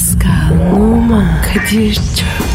Pascal, Oman, Kadir çok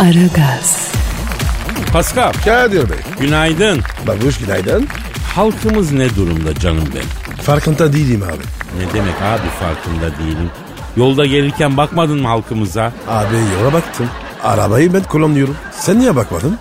Aragaz, Pascal, Kadir Bey. günaydın. Babuş günaydın. Halkımız ne durumda canım benim? Farkında değilim abi. Ne demek abi farkında değilim. Yolda gelirken bakmadın mı halkımıza? Abi yola baktım. Arabayı ben kullanıyorum. Sen niye bakmadın?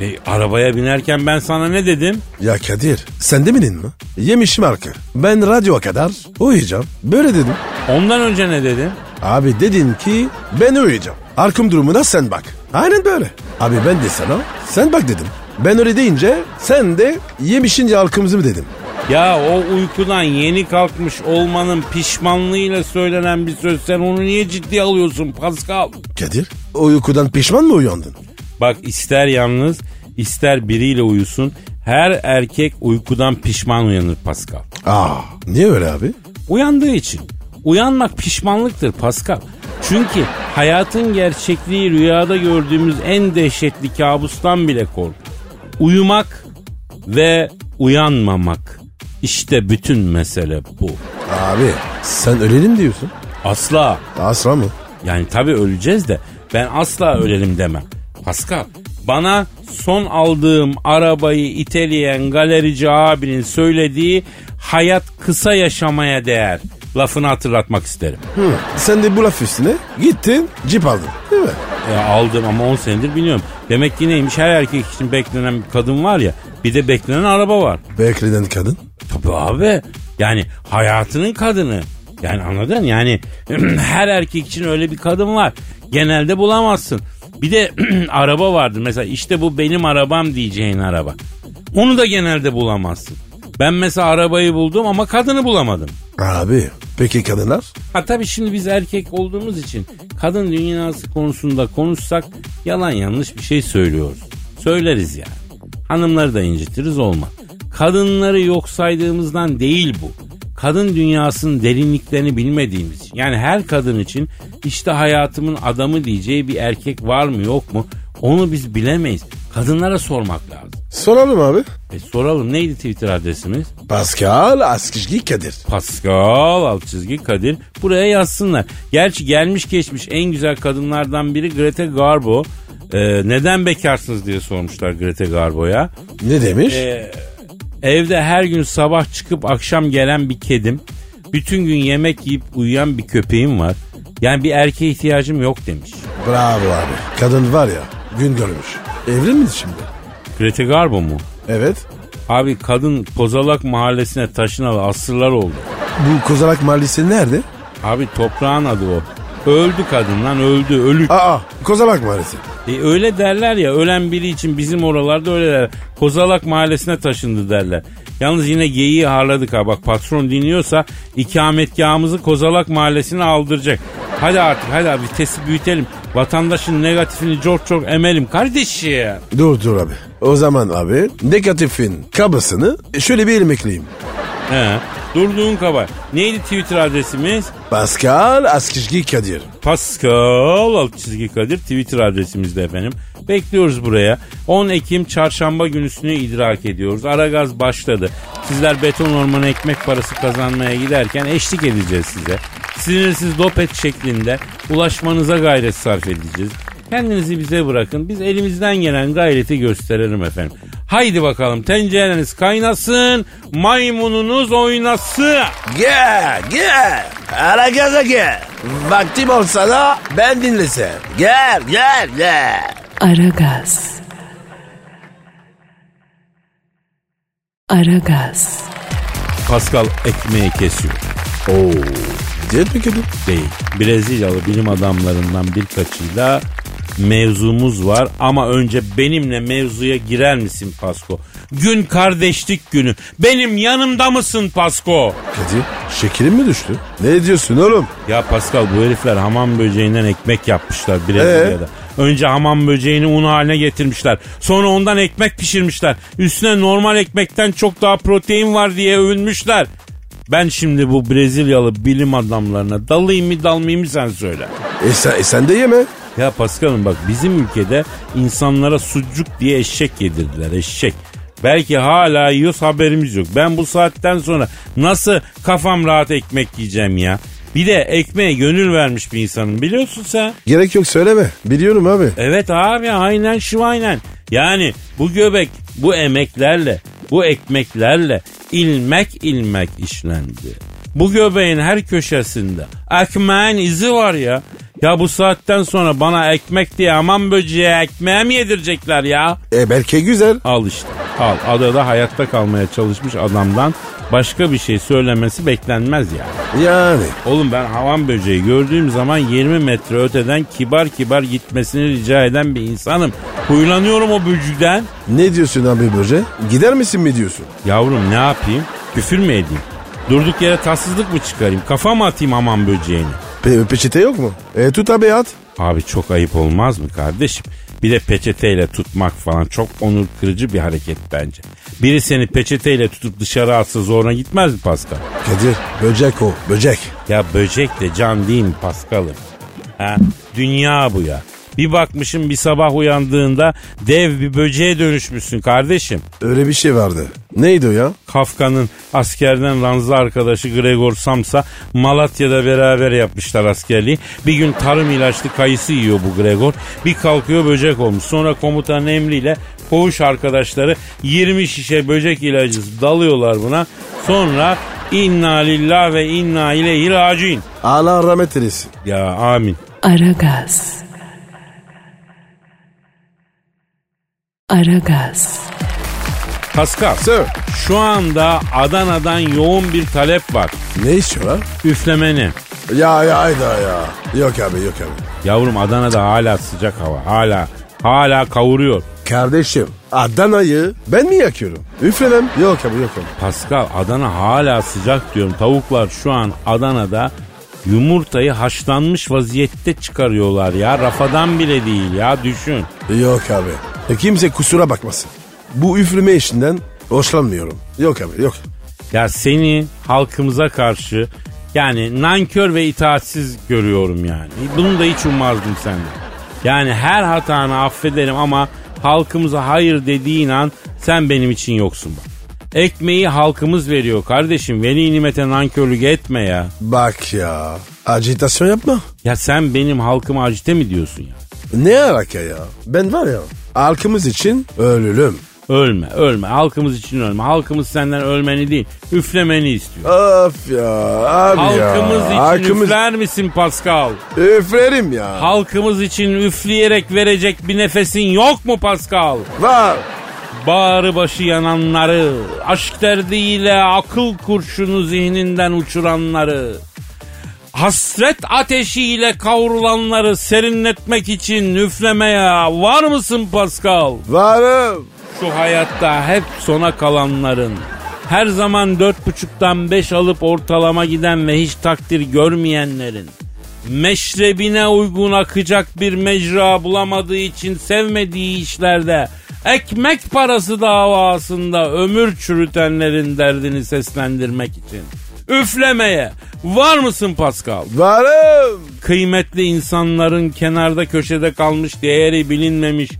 E, arabaya binerken ben sana ne dedim? Ya Kadir sen demedin mi? Yemişim arka. Ben radyoya kadar uyuyacağım. Böyle dedim. Ondan önce ne dedim? Abi dedin ki ben uyuyacağım. Arkım durumuna sen bak. Aynen böyle. Abi ben de sana sen bak dedim. Ben öyle deyince sen de yemişince halkımızı mı dedim. Ya o uykudan yeni kalkmış olmanın pişmanlığıyla söylenen bir söz sen onu niye ciddiye alıyorsun Pascal? Kadir o uykudan pişman mı uyandın? Bak ister yalnız ister biriyle uyusun her erkek uykudan pişman uyanır Pascal. Aa niye öyle abi? Uyandığı için. Uyanmak pişmanlıktır Pascal. Çünkü hayatın gerçekliği rüyada gördüğümüz en dehşetli kabustan bile kork. Uyumak ve uyanmamak. İşte bütün mesele bu. Abi sen ölelim diyorsun. Asla. Asla mı? Yani tabii öleceğiz de ben asla ölelim demem. Pascal bana son aldığım arabayı iteleyen galerici abinin söylediği hayat kısa yaşamaya değer lafını hatırlatmak isterim. Hı. Sen de bu laf üstüne gittin cip aldın değil mi? E, aldım ama 10 senedir biliyorum. Demek ki neymiş her erkek için beklenen bir kadın var ya bir de beklenen araba var. Beklenen kadın. Tabii abi yani hayatının kadını. Yani anladın yani her erkek için öyle bir kadın var. Genelde bulamazsın. Bir de araba vardır mesela işte bu benim arabam diyeceğin araba. Onu da genelde bulamazsın. Ben mesela arabayı buldum ama kadını bulamadım. Abi peki kadınlar? Ha tabii şimdi biz erkek olduğumuz için kadın dünyası konusunda konuşsak yalan yanlış bir şey söylüyoruz. Söyleriz yani. Hanımları da incitiriz olma. Kadınları yok saydığımızdan değil bu. Kadın dünyasının derinliklerini bilmediğimiz için. Yani her kadın için işte hayatımın adamı diyeceği bir erkek var mı yok mu onu biz bilemeyiz. Kadınlara sormak lazım. Soralım abi. E soralım neydi Twitter adresimiz? Pascal Askışgi Kadir. Pascal alt çizgi Kadir buraya yazsınlar. Gerçi gelmiş geçmiş en güzel kadınlardan biri Greta Garbo. Ee, neden bekarsınız diye sormuşlar Greta Garbo'ya. Ne demiş? Ee, evde her gün sabah çıkıp akşam gelen bir kedim. Bütün gün yemek yiyip uyuyan bir köpeğim var. Yani bir erkeğe ihtiyacım yok demiş. Bravo abi. Kadın var ya gün görmüş. Evli mi şimdi? Greta Garbo mu? Evet. Abi kadın Kozalak mahallesine taşınalı asırlar oldu. Bu Kozalak Mahallesi nerede? Abi toprağın adı o. Öldü kadın lan öldü ölük. Aa Kozalak Mahallesi. E öyle derler ya ölen biri için bizim oralarda öyle derler. Kozalak mahallesine taşındı derler. Yalnız yine geyiği harladık ha bak patron dinliyorsa ikametgahımızı Kozalak mahallesine aldıracak. Hadi artık hadi abi vitesi büyütelim. Vatandaşın negatifini çok çok emelim kardeşim. Dur dur abi. O zaman abi negatifin kabasını şöyle bir ilmekleyeyim. He, durduğun kaba. Neydi Twitter adresimiz? Pascal Askışgi Kadir. Pascal alt çizgi Kadir Twitter adresimizde efendim. Bekliyoruz buraya. 10 Ekim çarşamba günüsünü idrak ediyoruz. Aragaz başladı. Sizler beton ormanı ekmek parası kazanmaya giderken eşlik edeceğiz size. Sinirsiz dopet şeklinde ulaşmanıza gayret sarf edeceğiz. Kendinizi bize bırakın. Biz elimizden gelen gayreti gösterelim efendim. Haydi bakalım tencereniz kaynasın, maymununuz oynasın. Gel gel. Ara gaza gel. Vaktim olsa da ben dinlesem. Gel gel gel. Aragaz. Aragaz. Pascal ekmeği kesiyor. Oo. Diyet mi kötü? değil. Brezilyalı bilim adamlarından birkaçıyla mevzumuz var ama önce benimle mevzuya girer misin Pasko? Gün kardeşlik günü. Benim yanımda mısın Pasko? Kadir şekerin mi düştü? Ne diyorsun oğlum? Ya Pascal bu herifler hamam böceğinden ekmek yapmışlar Brezilya'da. Önce hamam böceğini un haline getirmişler. Sonra ondan ekmek pişirmişler. Üstüne normal ekmekten çok daha protein var diye övünmüşler. Ben şimdi bu Brezilyalı bilim adamlarına dalayım mı dalmayayım mı sen söyle. E sen, e sen de yeme. Ya Paskal'ım bak bizim ülkede insanlara sucuk diye eşek yedirdiler eşek. Belki hala yiyoruz haberimiz yok. Ben bu saatten sonra nasıl kafam rahat ekmek yiyeceğim ya? Bir de ekmeğe gönül vermiş bir insanım biliyorsun sen. Gerek yok söyleme. Biliyorum abi. Evet abi aynen şu aynen. Yani bu göbek bu emeklerle bu ekmeklerle ilmek ilmek işlendi. Bu göbeğin her köşesinde ekmeğin izi var ya. Ya bu saatten sonra bana ekmek diye aman böceğe ekmeğe mi yedirecekler ya? E belki güzel. Al işte al adada hayatta kalmaya çalışmış adamdan başka bir şey söylemesi beklenmez yani. Yani. Oğlum ben havan böceği gördüğüm zaman 20 metre öteden kibar kibar gitmesini rica eden bir insanım. Huylanıyorum o böcükten. Ne diyorsun abi böce? Gider misin mi diyorsun? Yavrum ne yapayım? Küfür mü edeyim? Durduk yere tatsızlık mı çıkarayım? Kafa mı atayım hamam böceğini? Pe- peçete yok mu? E tut abi at. Abi çok ayıp olmaz mı kardeşim? Bir de peçeteyle tutmak falan çok onur kırıcı bir hareket bence. Biri seni peçeteyle tutup dışarı atsa zoruna gitmez mi Pascal? Kadir böcek o böcek. Ya böcek de can değil mi Paskal'ım? Ha, dünya bu ya. Bir bakmışım bir sabah uyandığında dev bir böceğe dönüşmüşsün kardeşim. Öyle bir şey vardı. Neydi o ya? Kafka'nın askerden ranzı arkadaşı Gregor Samsa Malatya'da beraber yapmışlar askerliği. Bir gün tarım ilaçlı kayısı yiyor bu Gregor. Bir kalkıyor böcek olmuş. Sonra komutanın emriyle koğuş arkadaşları 20 şişe böcek ilacı dalıyorlar buna. Sonra inna lillah ve inna ileyhi raciun. Allah rahmet eylesin. Ya amin. Aragaz. Aragaz. Pascal Sir. şu anda Adana'dan yoğun bir talep var. Ne istiyorlar? Üflemeni. Ya ya hayda ya. Yok abi yok abi. Yavrum Adana'da hala sıcak hava. Hala hala kavuruyor. Kardeşim Adana'yı ben mi yakıyorum? Üflemem. Yok abi yok abi. Pascal Adana hala sıcak diyorum. Tavuklar şu an Adana'da yumurtayı haşlanmış vaziyette çıkarıyorlar ya. Rafadan bile değil ya düşün. Yok abi. E kimse kusura bakmasın. Bu üfleme işinden hoşlanmıyorum. Yok abi yok. Ya seni halkımıza karşı yani nankör ve itaatsiz görüyorum yani. Bunu da hiç ummazdım senden. Yani her hatanı affederim ama halkımıza hayır dediğin an sen benim için yoksun bak. Ekmeği halkımız veriyor kardeşim. Veli nimete nankörlük etme ya. Bak ya. Acitasyon yapma. Ya sen benim halkıma acite mi diyorsun ya? Ne alaka ya? Ben var ya halkımız için ölürüm. Ölme ölme halkımız için ölme. Halkımız senden ölmeni değil üflemeni istiyor. Of ya abi ya. Halkımız için Halkımız... üfler misin Pascal? Üflerim ya. Halkımız için üfleyerek verecek bir nefesin yok mu Pascal? Var. Bağrı başı yananları, aşk derdiyle akıl kurşunu zihninden uçuranları, hasret ateşiyle kavrulanları serinletmek için üflemeye var mısın Pascal? Varım. Şu hayatta hep sona kalanların, her zaman dört buçuktan beş alıp ortalama giden ve hiç takdir görmeyenlerin, meşrebine uygun akacak bir mecra bulamadığı için sevmediği işlerde ekmek parası davasında ömür çürütenlerin derdini seslendirmek için üflemeye var mısın Pascal? Varım. Kıymetli insanların kenarda köşede kalmış değeri bilinmemiş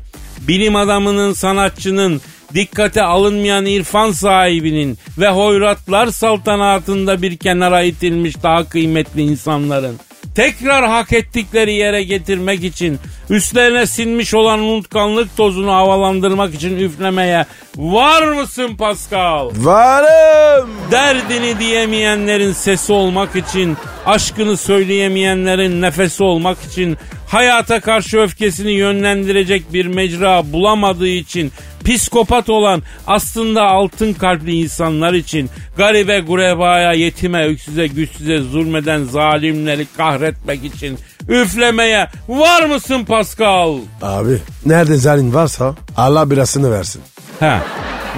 bilim adamının sanatçının dikkate alınmayan irfan sahibinin ve hoyratlar saltanatında bir kenara itilmiş daha kıymetli insanların tekrar hak ettikleri yere getirmek için üstlerine sinmiş olan unutkanlık tozunu havalandırmak için üflemeye var mısın Pascal? Varım. Derdini diyemeyenlerin sesi olmak için, aşkını söyleyemeyenlerin nefesi olmak için, hayata karşı öfkesini yönlendirecek bir mecra bulamadığı için, psikopat olan aslında altın kalpli insanlar için, garibe gurebaya, yetime, öksüze, güçsüze zulmeden zalimleri kahretmek için üflemeye var mısın Pascal? Abi nerede zalim varsa Allah birasını versin. Ha,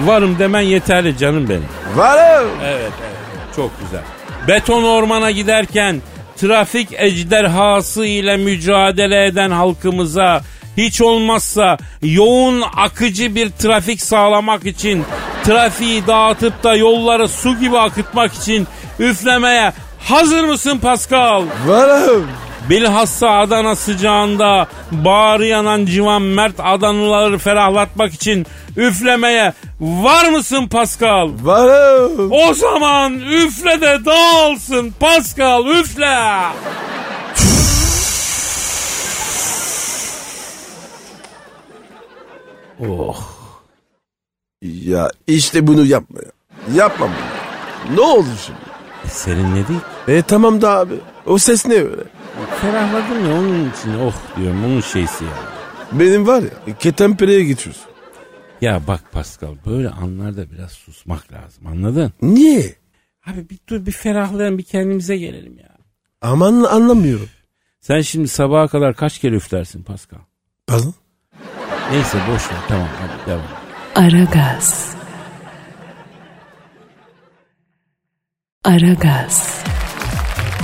varım demen yeterli canım benim. Varım. Evet, evet, çok güzel. Beton ormana giderken trafik ejderhası ile mücadele eden halkımıza hiç olmazsa yoğun akıcı bir trafik sağlamak için trafiği dağıtıp da yolları su gibi akıtmak için üflemeye hazır mısın Pascal? Varım. Bilhassa Adana sıcağında bağrı yanan civan mert Adanalıları ferahlatmak için üflemeye var mısın Pascal? Varım. O zaman üfle de dağılsın Pascal üfle. oh. Ya işte bunu yapma ya. Yapma bunu. Ne oldu şimdi? E serinledik. E tamam da abi. O ses ne öyle? Ferahladım ya onun için oh diyorum onun şeysi ya. Benim var ya ketenpereye geçiyoruz. Ya bak Pascal böyle anlarda biraz susmak lazım anladın? Niye? Abi bir dur bir ferahlayalım bir kendimize gelelim ya. Aman anlamıyorum. Sen şimdi sabaha kadar kaç kere üflersin Pascal? Pardon? Neyse boş ver tamam hadi devam. Aragaz. Aragaz.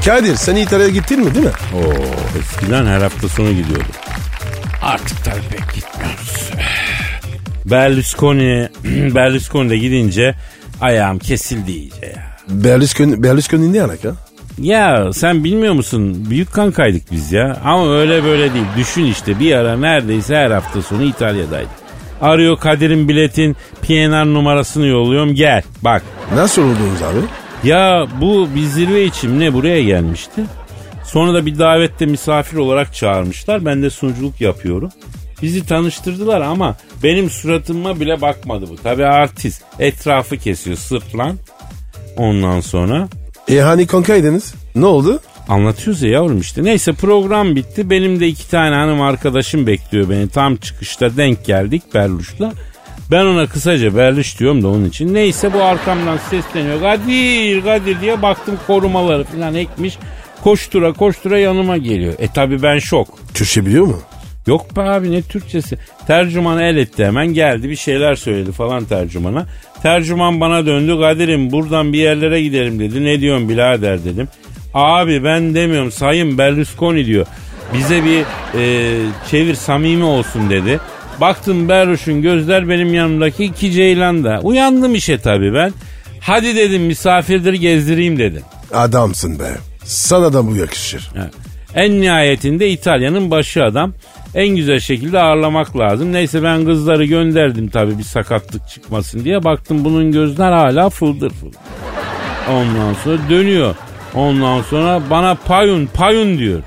Kadir sen İtalya'ya gittin mi değil mi? Oo, eskiden her hafta sonu gidiyordum. Artık tabii pek gitmiyoruz. Berlusconi, Berlusconi'de gidince ayağım kesildi iyice ya. Berlusconi, Berlusconi ne alaka? Ya sen bilmiyor musun? Büyük kankaydık biz ya. Ama öyle böyle değil. Düşün işte bir ara neredeyse her hafta sonu İtalya'daydık. Arıyor Kadir'in biletin PNR numarasını yolluyorum gel bak. Nasıl oldunuz abi? Ya bu bir zirve için ne buraya gelmişti. Sonra da bir davette misafir olarak çağırmışlar. Ben de sunuculuk yapıyorum. Bizi tanıştırdılar ama benim suratıma bile bakmadı bu. Tabii artist. Etrafı kesiyor sırtlan. Ondan sonra E hani kankaydınız? Ne oldu? Anlatıyoruz ya yavrum işte. Neyse program bitti. Benim de iki tane hanım arkadaşım bekliyor beni. Tam çıkışta denk geldik Berluş'la. Ben ona kısaca Berluş diyorum da onun için. Neyse bu arkamdan sesleniyor. Kadir Kadir diye baktım korumaları falan ekmiş. Koştura koştura yanıma geliyor. E tabi ben şok. Türkçe biliyor mu? Yok be abi ne Türkçesi. Tercümanı el etti hemen geldi bir şeyler söyledi falan tercümana. Tercüman bana döndü Kadir'im buradan bir yerlere gidelim dedi. Ne diyorsun birader dedim. Abi ben demiyorum sayın Berlusconi diyor. Bize bir e, çevir samimi olsun dedi. Baktım Berlus'un gözler benim yanımdaki iki ceylanda. Uyandım işe tabii ben. Hadi dedim misafirdir gezdireyim dedim. Adamsın be. Sana da bu yakışır. En nihayetinde İtalya'nın başı adam. En güzel şekilde ağırlamak lazım. Neyse ben kızları gönderdim tabii bir sakatlık çıkmasın diye. Baktım bunun gözler hala fıldır fıldır. Ondan sonra dönüyor. Ondan sonra bana payun payun diyor.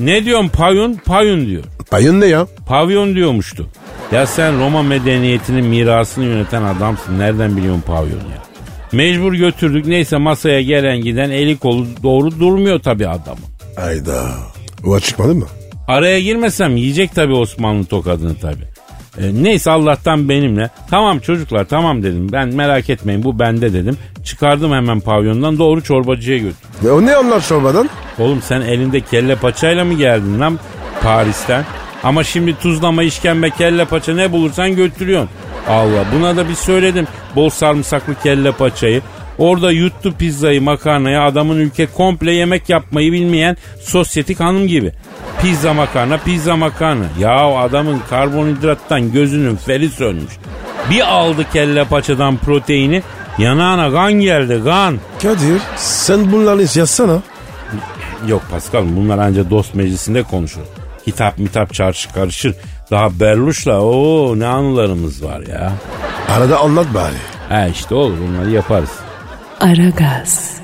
Ne diyorsun payun payun diyor. Payın ne ya? Pavyon diyormuştu. Ya sen Roma medeniyetinin mirasını yöneten adamsın. Nereden biliyorsun pavyon ya? Mecbur götürdük. Neyse masaya gelen giden eli kolu doğru durmuyor tabii adamın. Ayda. O çıkmadı mı? Araya girmesem yiyecek tabii Osmanlı tokadını tabii. E, neyse Allah'tan benimle. Tamam çocuklar tamam dedim. Ben merak etmeyin bu bende dedim. Çıkardım hemen pavyondan doğru çorbacıya götürdüm. E, o ne anlar çorbadan? Oğlum sen elinde kelle paçayla mı geldin lan Paris'ten? Ama şimdi tuzlama, işkembe, kelle paça ne bulursan götürüyorsun. Allah buna da bir söyledim. Bol sarımsaklı kelle paçayı. Orada yuttu pizzayı, makarnayı adamın ülke komple yemek yapmayı bilmeyen sosyetik hanım gibi. Pizza makarna, pizza makarna. Ya adamın karbonhidrattan gözünün feri sönmüş. Bir aldı kelle paçadan proteini, yanağına kan geldi kan. Kadir sen bunları yazsana. Yok Pascal bunlar ancak dost meclisinde konuşur. Kitap mitap çarşı karışır. Daha Berluş'la o ne anılarımız var ya. Arada anlat bari. Ha işte olur bunları yaparız. Aragaz.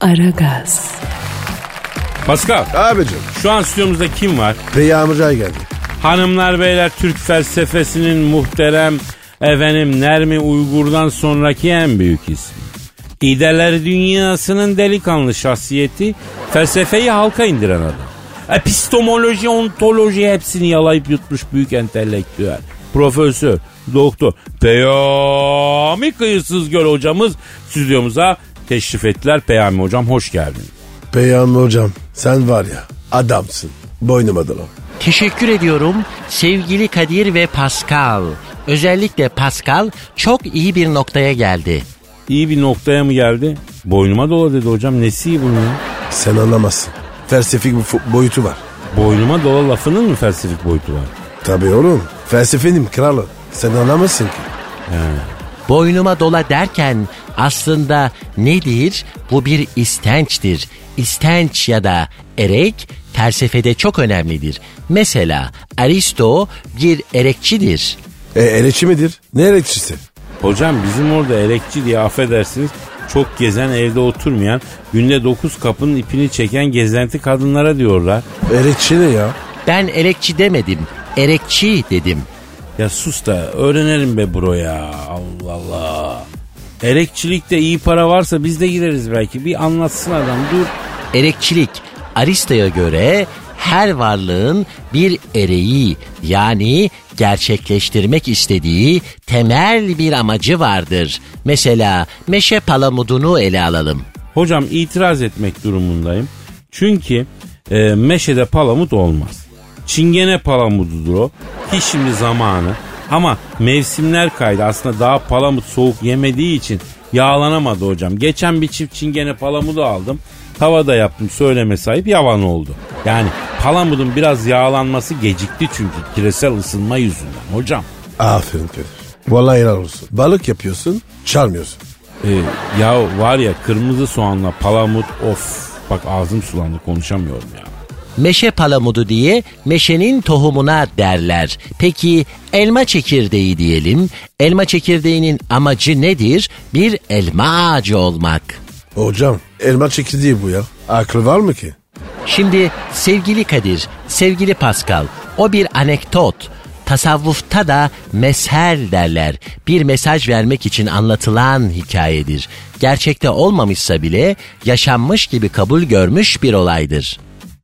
Aragaz. Pascal Abicim. şu an stüdyomuzda kim var? Peygamber geldi. Hanımlar beyler Türk felsefesinin muhterem efendim Nermi Uygur'dan sonraki en büyük ismi. İdeler dünyasının delikanlı şahsiyeti felsefeyi halka indiren adam. Epistemoloji, ontoloji hepsini yalayıp yutmuş büyük entelektüel. Profesör, doktor, Peyami Kıyısız Göl hocamız stüdyomuza teşrif ettiler. Peyami hocam hoş geldin. Peyami hocam sen var ya adamsın. Boynuma dola. Teşekkür ediyorum sevgili Kadir ve Pascal. Özellikle Pascal çok iyi bir noktaya geldi. İyi bir noktaya mı geldi? Boynuma dola dedi hocam. Nesi iyi bunun ya? Sen anlamazsın. Felsefik bir boyutu var. Boynuma dola lafının mı felsefik boyutu var? Tabii oğlum. Felsefenin kralı. Sen anlamazsın ki. Boynuma dola derken aslında nedir? Bu bir istençtir. İstenç ya da erek felsefede çok önemlidir. Mesela Aristo bir erekçidir. E erekçi midir? Ne erekçisi? Hocam bizim orada elekçi diye affedersiniz çok gezen evde oturmayan günde 9 kapının ipini çeken gezenti kadınlara diyorlar. Erekçi ne ya? Ben erekçi demedim, erekçi dedim. Ya sus da öğrenelim be bro ya Allah Allah. Erekçilikte iyi para varsa biz de gireriz belki. Bir anlatsın adam dur. Erekçilik Aristo'ya göre her varlığın bir ereği yani gerçekleştirmek istediği temel bir amacı vardır. Mesela meşe palamudunu ele alalım. Hocam itiraz etmek durumundayım. Çünkü e, meşede palamut olmaz. Çingene palamududur o. Ki şimdi zamanı. Ama mevsimler kaydı. Aslında daha palamut soğuk yemediği için yağlanamadı hocam. Geçen bir çift çingene palamudu aldım. Tavada yaptım söyleme sahip yavan oldu. Yani palamudun biraz yağlanması gecikti çünkü küresel ısınma yüzünden hocam. Aferin Kadir. Vallahi helal olsun. Balık yapıyorsun, çalmıyorsun. Ee, ya var ya kırmızı soğanla palamut of bak ağzım sulandı konuşamıyorum ya. Meşe palamudu diye meşenin tohumuna derler. Peki elma çekirdeği diyelim. Elma çekirdeğinin amacı nedir? Bir elma ağacı olmak. Hocam elma çekirdeği bu ya. Aklı var mı ki? Şimdi sevgili Kadir, sevgili Pascal, o bir anekdot. Tasavvufta da meshel derler. Bir mesaj vermek için anlatılan hikayedir. Gerçekte olmamışsa bile yaşanmış gibi kabul görmüş bir olaydır.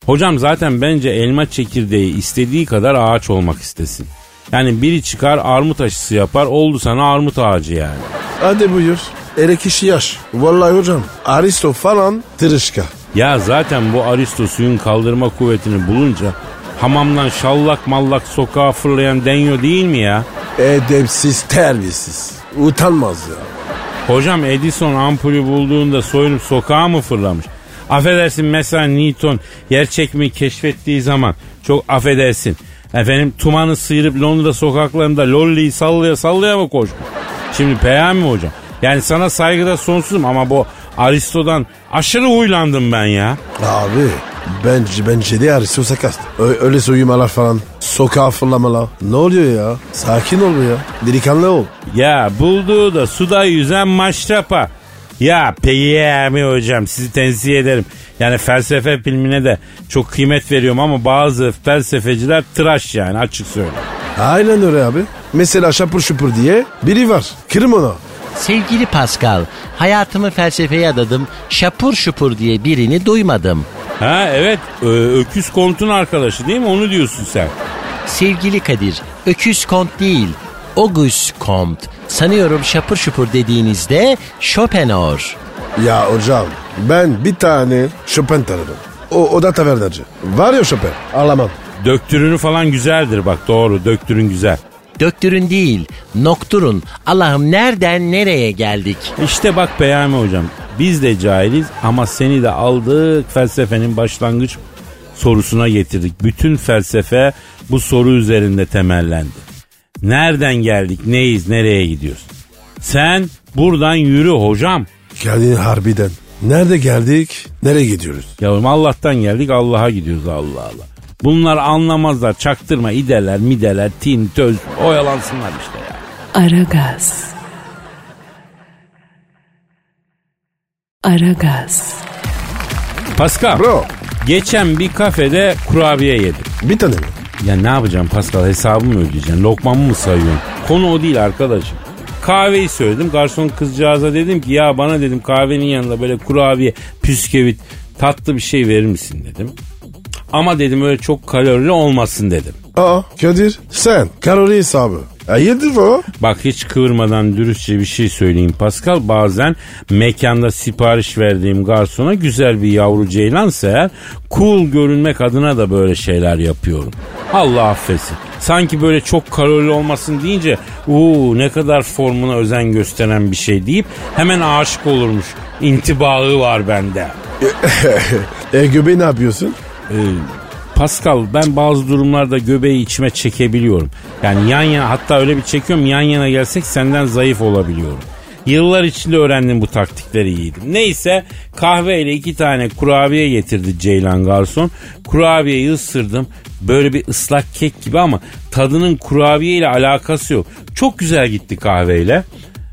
Hocam zaten bence elma çekirdeği istediği kadar ağaç olmak istesin. Yani biri çıkar armut aşısı yapar oldu sana armut ağacı yani. Hadi buyur. Erek yaş. Vallahi hocam. Aristo falan tırışka. Ya zaten bu Aristo suyun kaldırma kuvvetini bulunca hamamdan şallak mallak sokağa fırlayan denyo değil mi ya? Edepsiz, terbiyesiz. Utanmaz ya. Hocam Edison ampulü bulduğunda soyunup sokağa mı fırlamış? Affedersin mesela Newton yer çekmeyi keşfettiği zaman çok affedersin. Efendim tumanı sıyırıp Londra sokaklarında lolliyi sallaya sallaya mı koşmuş? Şimdi Peyami hocam. Yani sana saygıda sonsuzum ama bu Aristo'dan aşırı huylandım ben ya. Abi bence bence de Aristo sakat. Ö- öyle soyumalar falan. Sokağa fırlamalar. Ne oluyor ya? Sakin ol ya. Delikanlı ol. Ya bulduğu da suda yüzen maşrapa. Ya Peyami hocam sizi tenzih ederim. Yani felsefe filmine de çok kıymet veriyorum ama bazı felsefeciler tıraş yani açık söyleyeyim. Aynen öyle abi. Mesela şapur şupur diye biri var. Kırım ona. Sevgili Pascal, hayatımı felsefeye adadım. Şapur şupur diye birini duymadım. Ha evet ö- öküz kontun arkadaşı değil mi onu diyorsun sen. Sevgili Kadir, öküz kont değil, Auguste Comte. Sanıyorum şapur şupur dediğinizde Schopenhauer. Ya hocam ben bir tane Chopin tanıdım. O, o da tavernacı. Var ya Chopin. Ağlamam. Döktürünü falan güzeldir bak doğru döktürün güzel. Döktürün değil, nokturun. Allah'ım nereden nereye geldik? İşte bak Peyami hocam biz de cahiliz ama seni de aldık felsefenin başlangıç sorusuna getirdik. Bütün felsefe bu soru üzerinde temellendi. Nereden geldik, neyiz, nereye gidiyoruz? Sen buradan yürü hocam. Yani harbiden. Nerede geldik? Nereye gidiyoruz? Yavrum Allah'tan geldik Allah'a gidiyoruz Allah Allah. Bunlar anlamazlar çaktırma ideler mideler tin töz oyalansınlar işte ya. Aragaz. Aragaz. Pascal. Bro. Geçen bir kafede kurabiye yedim. Bir tane mi? Ya ne yapacağım Pascal hesabımı mı ödeyeceksin? Lokmamı mı sayıyorsun? Konu o değil arkadaşım. Kahveyi söyledim. Garson kızcağıza dedim ki ya bana dedim kahvenin yanında böyle kurabiye, püskevit tatlı bir şey verir misin dedim. Ama dedim öyle çok kalorili olmasın dedim. Aa Kadir sen kalori hesabı. Hayırdır o? Bak hiç kıvırmadan dürüstçe bir şey söyleyeyim Pascal. Bazen mekanda sipariş verdiğim garsona güzel bir yavru ceylansa eğer cool görünmek adına da böyle şeyler yapıyorum. Allah affetsin. Sanki böyle çok kalorili olmasın deyince uuu ne kadar formuna özen gösteren bir şey deyip hemen aşık olurmuş. İntibağı var bende. E göbeği ne yapıyorsun? Ee, Pascal ben bazı durumlarda göbeği içime çekebiliyorum. Yani yan yana hatta öyle bir çekiyorum yan yana gelsek senden zayıf olabiliyorum. Yıllar içinde öğrendim bu taktikleri iyiydim. Neyse kahveyle iki tane kurabiye getirdi Ceylan garson. Kurabiyeyi ısırdım. Böyle bir ıslak kek gibi ama tadının kurabiye ile alakası yok. Çok güzel gitti kahveyle.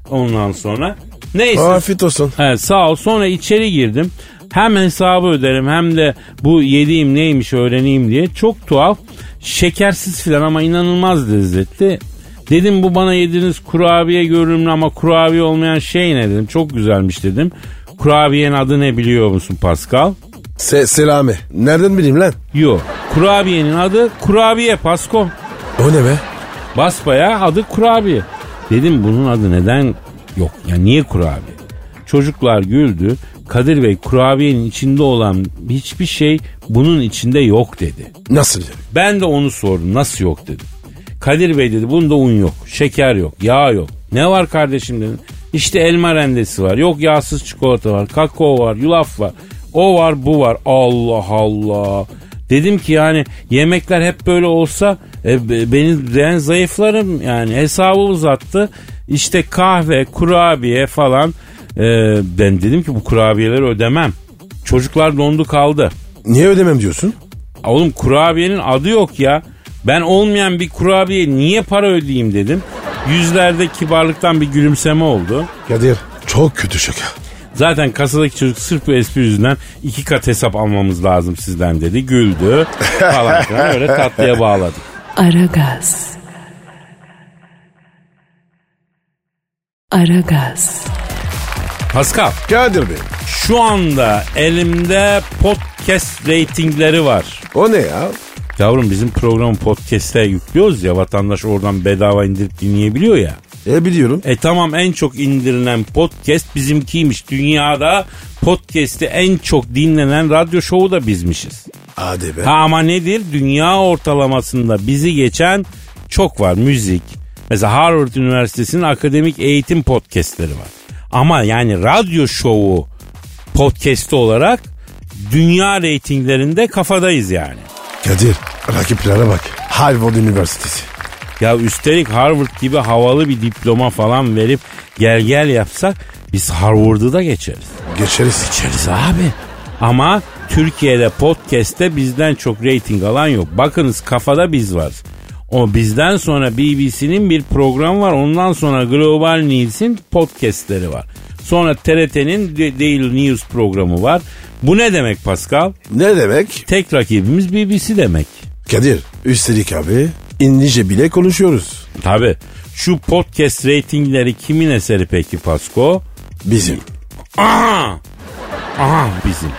Ondan sonra. Neyse. Afiyet olsun. He, sağ ol. Sonra içeri girdim. Hem hesabı öderim hem de bu yediğim neymiş öğreneyim diye. Çok tuhaf. Şekersiz filan ama inanılmaz lezzetli. Dedim bu bana yediğiniz kurabiye görünümlü ama kurabiye olmayan şey ne dedim. Çok güzelmiş dedim. Kurabiyenin adı ne biliyor musun Pascal? Se selami. Nereden bileyim lan? Yok. Kurabiyenin adı kurabiye Pasko. O ne be? Basbaya adı kurabiye. Dedim bunun adı neden yok? Ya niye kurabiye? Çocuklar güldü. Kadir Bey kurabiyenin içinde olan hiçbir şey bunun içinde yok dedi. Nasıl yani? Ben de onu sordum nasıl yok dedim. Kadir Bey dedi bunda un yok, şeker yok, yağ yok. Ne var kardeşim dedim. İşte elma rendesi var, yok yağsız çikolata var, kakao var, yulaf var. O var bu var. Allah Allah. Dedim ki yani yemekler hep böyle olsa e, be- beni ben zayıflarım yani hesabı uzattı. İşte kahve, kurabiye falan. E, ben dedim ki bu kurabiyeleri ödemem. Çocuklar dondu kaldı. Niye ödemem diyorsun? Oğlum kurabiyenin adı yok ya. Ben olmayan bir kurabiye niye para ödeyeyim dedim. Yüzlerde kibarlıktan bir gülümseme oldu. Kadir çok kötü şaka. Zaten kasadaki çocuk sırf bu espri yüzünden iki kat hesap almamız lazım sizden dedi. Güldü falan filan öyle tatlıya bağladık. Aragaz. Aragaz. Pascal Kadir Bey. şu anda elimde podcast reytingleri var. O ne ya? Yavrum bizim programı podcast'e yüklüyoruz ya vatandaş oradan bedava indirip dinleyebiliyor ya. E biliyorum. E tamam en çok indirilen podcast bizimkiymiş. Dünyada podcast'i en çok dinlenen radyo şovu da bizmişiz. Hadi be. Ha ama nedir? Dünya ortalamasında bizi geçen çok var müzik. Mesela Harvard Üniversitesi'nin akademik eğitim podcastleri var. Ama yani radyo şovu podcast'i olarak dünya reytinglerinde kafadayız yani. Kadir rakiplere bak. Harvard Üniversitesi. Ya üstelik Harvard gibi havalı bir diploma falan verip gel gel yapsak biz Harvard'ı da geçeriz. Geçeriz. Geçeriz abi. Ama Türkiye'de podcast'te bizden çok reyting alan yok. Bakınız kafada biz varız. O bizden sonra BBC'nin bir program var. Ondan sonra Global News'in podcastleri var. Sonra TRT'nin Daily News programı var. Bu ne demek Pascal? Ne demek? Tek rakibimiz BBC demek. Kadir üstelik abi İngilizce bile konuşuyoruz. Tabi. Şu podcast reytingleri kimin eseri peki Pasko? Bizim. Aha! Aha bizim.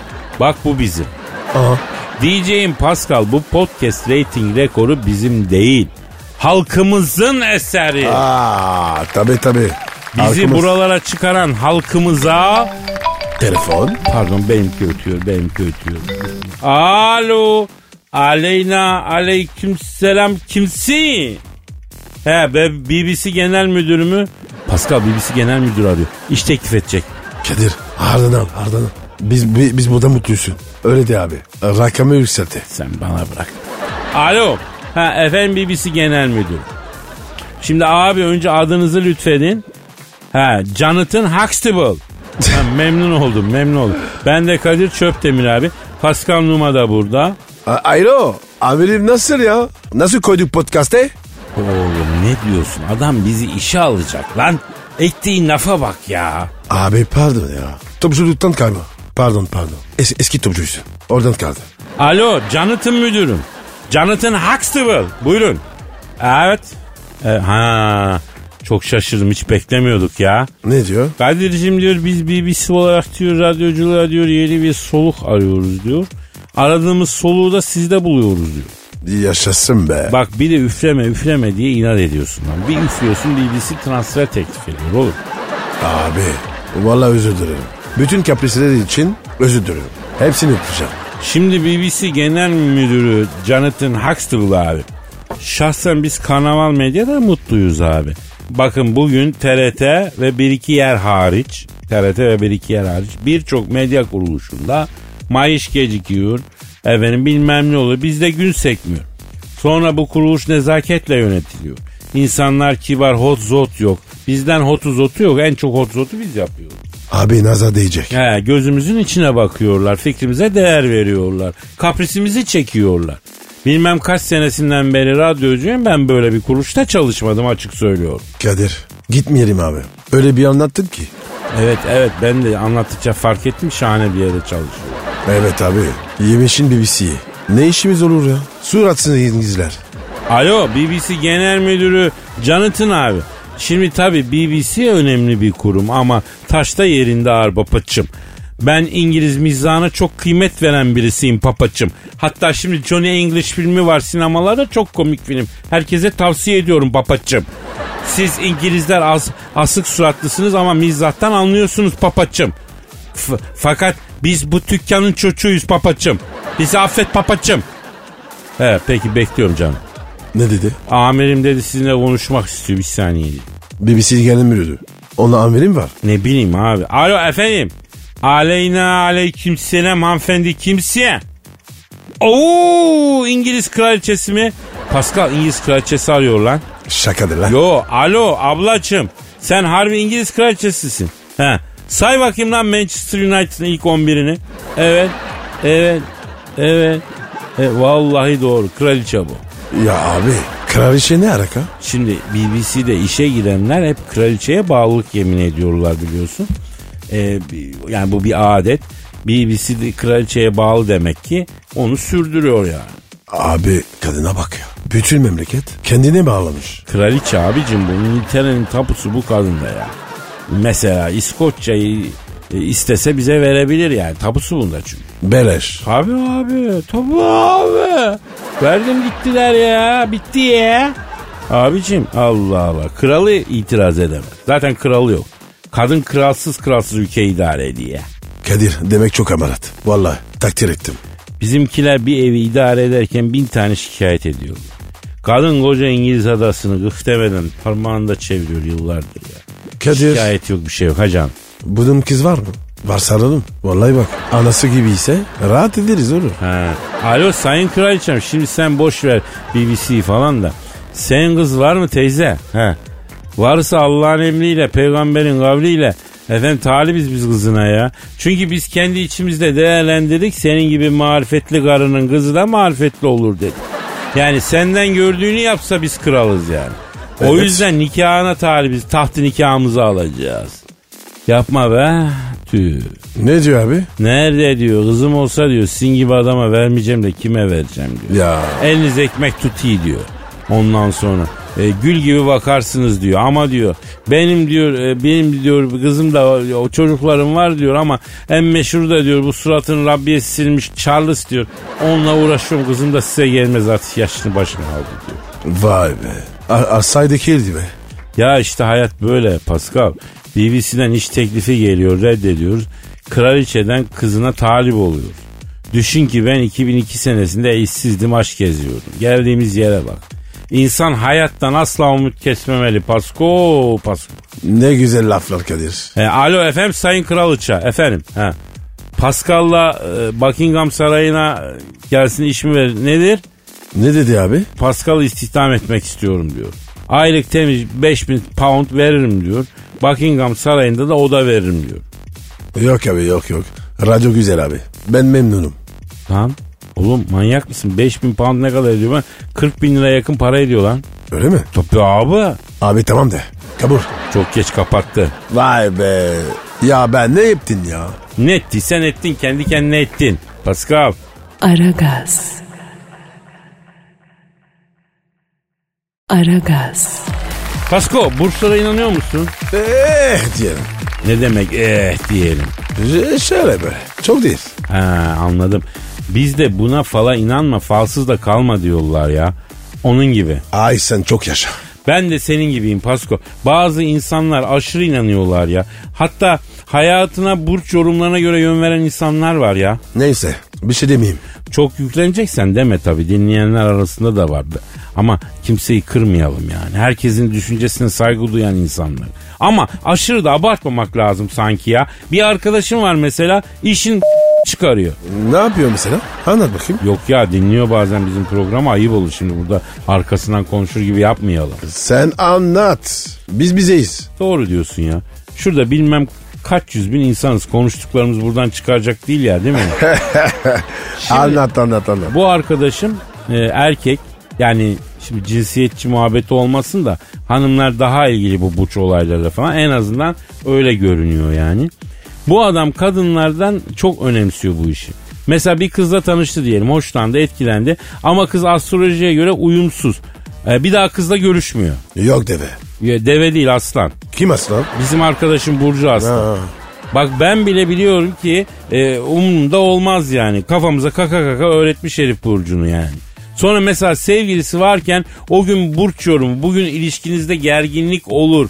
Bak bu bizim. Aha. DJ'im Pascal bu podcast rating rekoru bizim değil. Halkımızın eseri. Aa tabi tabi. Bizi buralara çıkaran halkımıza... Telefon. Pardon benimki ötüyor, benimki ötüyor. Alo. Aleyna aleyküm selam kimsin? He be BBC Genel Müdürü mü? Pascal BBC Genel Müdürü arıyor. İş teklif edecek. Kadir ardından ardından. Biz, bi- biz burada mutluysun. Öyle de abi. Rakamı yükseltti. Sen bana bırak. Alo. Ha efendim BBC Genel Müdürü. Şimdi abi önce adınızı lütfedin. Ha Jonathan Huxtable. Ha, memnun oldum memnun oldum. Ben de Kadir Çöptemir abi. Pascal Numa da burada. A- Ayro. Amirim nasıl ya? Nasıl koyduk podcast'e? Oğlum ne diyorsun? Adam bizi işe alacak lan. Ettiğin lafa bak ya. Abi pardon ya. Topçuluktan kalma. Pardon pardon. Es- eski topçuysun. Oradan kaldı. Alo Jonathan müdürüm. Jonathan Huxtable. Buyurun. Evet. E, ha çok şaşırdım hiç beklemiyorduk ya. Ne diyor? Kadir'cim diyor biz BBC olarak diyor radyoculuğa diyor yeni bir soluk arıyoruz diyor. Aradığımız soluğu da sizde buluyoruz diyor. Yaşasın be. Bak bir de üfleme üfleme diye inat ediyorsun lan. Bir üflüyorsun BBC transfer teklif ediyor oğlum. Abi vallahi özür dilerim. Bütün kaprisleri için özür dilerim. Hepsini yapacağım. Şimdi BBC Genel Müdürü Jonathan Huxtable abi. Şahsen biz Karnaval Medya'da mutluyuz abi. Bakın bugün TRT ve bir iki yer hariç TRT ve bir iki yer hariç birçok medya kuruluşunda mayış gecikiyor. Efendim bilmem ne oluyor. Bizde gün sekmiyor. Sonra bu kuruluş nezaketle yönetiliyor. İnsanlar kibar hot zot yok. Bizden hotu zotu yok. En çok hot zotu biz yapıyoruz. Abi nazar değecek. He, gözümüzün içine bakıyorlar. Fikrimize değer veriyorlar. Kaprisimizi çekiyorlar. Bilmem kaç senesinden beri radyocuyum ben böyle bir kuruluşta çalışmadım açık söylüyorum. Kadir gitmeyelim abi. Öyle bir anlattın ki. Evet evet ben de anlattıkça fark ettim şahane bir yerde çalışıyorum. Evet abi. Yemişin BBC'yi. Ne işimiz olur ya? Suratsını İngilizler. Alo BBC Genel Müdürü Jonathan abi. Şimdi tabi BBC önemli bir kurum ama taşta yerinde ağır papaçım. Ben İngiliz mizahına çok kıymet veren birisiyim papaçım. Hatta şimdi Johnny English filmi var sinemalarda çok komik film. Herkese tavsiye ediyorum papaçım. Siz İngilizler az, asık suratlısınız ama mizahtan anlıyorsunuz papaçım. F- fakat biz bu dükkanın çocuğuyuz papaçım. Bizi affet papaçım. He peki bekliyorum canım. Ne dedi? Amirim dedi sizinle konuşmak istiyor bir saniye. BBC müdürü. Ona amirim var. Ne bileyim abi. Alo efendim. Aleyna aleyküm selam hanımefendi kimsin? Oo İngiliz kraliçesi mi? Pascal İngiliz kraliçesi arıyor lan. Şakadır lan. Yo alo ablacım. Sen harbi İngiliz kraliçesisin. He. Say bakayım lan Manchester United'ın ilk 11'ini. Evet. Evet. Evet. E, vallahi doğru. Kraliçe bu. Ya abi kraliçe ne alaka? Şimdi BBC'de işe girenler hep kraliçeye bağlılık yemin ediyorlar biliyorsun. Ee, yani bu bir adet. BBC'de kraliçeye bağlı demek ki onu sürdürüyor yani. Abi kadına bak ya. Bütün memleket kendine bağlamış. Kraliçe abicim bu İngiltere'nin tapusu bu kadında ya. Mesela İskoçya'yı e, istese bize verebilir yani. Tapusu bunda çünkü. Beleş. Abi abi tabu abi. Verdim gittiler ya bitti ya. Abicim Allah Allah kralı itiraz edemez. Zaten kralı yok. Kadın kralsız kralsız ülkeyi idare ediyor. Kadir demek çok amarat. Vallahi takdir ettim. Bizimkiler bir evi idare ederken bin tane şikayet ediyorlar. Kadın koca İngiliz adasını gık demeden parmağında çeviriyor yıllardır ya. Kadir Şikayet yok bir şey yok hacam. bunun kız var mı? Varsa alalım. Vallahi bak anası gibiyse rahat ederiz oğlum. Ha. Alo sayın kraliçem şimdi sen boş ver BBC falan da. Senin kız var mı teyze? Ha. Varsa Allah'ın emriyle peygamberin kavliyle efendim talibiz biz kızına ya. Çünkü biz kendi içimizde değerlendirdik senin gibi marifetli karının kızı da marifetli olur dedik. Yani senden gördüğünü yapsa biz kralız yani. O Evet. yüzden nikahına talibiz tahtı nikahımızı alacağız. Yapma be. Tüh. Ne diyor abi? Nerede diyor kızım olsa diyor sizin gibi adama vermeyeceğim de kime vereceğim diyor. Ya Eliniz ekmek tuti diyor. Ondan sonra e, gül gibi bakarsınız diyor ama diyor benim diyor e, benim diyor kızım da o çocuklarım var diyor ama en meşhur da diyor bu suratın Rabbiyesi silmiş Charles diyor. Onunla uğraşıyorum kızım da size gelmez artık yaşını başına aldı diyor. vay be. Ar Arsaydı be. Ya işte hayat böyle Pascal. BBC'den iş teklifi geliyor reddediyoruz. Kraliçeden kızına talip oluyoruz. Düşün ki ben 2002 senesinde işsizdim aşk geziyordum. Geldiğimiz yere bak. İnsan hayattan asla umut kesmemeli Pasko Pasko. Ne güzel laflar Kadir. E, alo efendim sayın kraliçe efendim. Ha. Pascal'la e, Buckingham Sarayı'na e, gelsin iş mi verir? Nedir? Ne dedi abi? Pascal'ı istihdam etmek istiyorum diyor. Aylık temiz 5000 pound veririm diyor. Buckingham Sarayı'nda da oda veririm diyor. Yok abi yok yok. Radyo güzel abi. Ben memnunum. Lan oğlum manyak mısın? 5000 pound ne kadar ediyor ben? 40 bin lira yakın para ediyor lan. Öyle mi? Tabii abi. Abi tamam de. Kabul. Çok geç kapattı. Vay be. Ya ben ne yaptın ya? Ne ettiysen ettin kendi kendine ettin. Pascal. Aragaz. Aragaz. Pasko burçlara inanıyor musun? Eh diyelim. Ne demek eh diyelim. Ş- Şöyle böyle. Çok değil. Ha anladım. Bizde buna fala inanma falsız da kalma diyorlar ya. Onun gibi. Ay sen çok yaşa. Ben de senin gibiyim Pasko. Bazı insanlar aşırı inanıyorlar ya. Hatta hayatına burç yorumlarına göre yön veren insanlar var ya. Neyse bir şey demeyeyim. Çok yükleneceksen deme tabii dinleyenler arasında da var. Ama kimseyi kırmayalım yani. Herkesin düşüncesine saygı duyan insanlar. Ama aşırı da abartmamak lazım sanki ya. Bir arkadaşım var mesela işin çıkarıyor. Ne yapıyor mesela? Anlat bakayım. Yok ya dinliyor bazen bizim programı ayıp olur şimdi burada arkasından konuşur gibi yapmayalım. Sen anlat. Biz bizeyiz. Doğru diyorsun ya. Şurada bilmem kaç yüz bin insanız konuştuklarımız buradan çıkaracak değil ya değil mi? anlat anlat anlat. Bu arkadaşım e, erkek yani şimdi cinsiyetçi muhabbeti olmasın da hanımlar daha ilgili bu burç olaylarla falan en azından öyle görünüyor yani. Bu adam kadınlardan çok önemsiyor bu işi. Mesela bir kızla tanıştı diyelim hoşlandı etkilendi ama kız astrolojiye göre uyumsuz. E, bir daha kızla görüşmüyor. Yok deve. Ya, deve değil aslan. Kim aslan? Bizim arkadaşım Burcu aslan. Ha. Bak ben bile biliyorum ki e, umurumda olmaz yani. Kafamıza kaka kaka öğretmiş herif Burcu'nu yani. Sonra mesela sevgilisi varken o gün burç yorumu, bugün ilişkinizde gerginlik olur.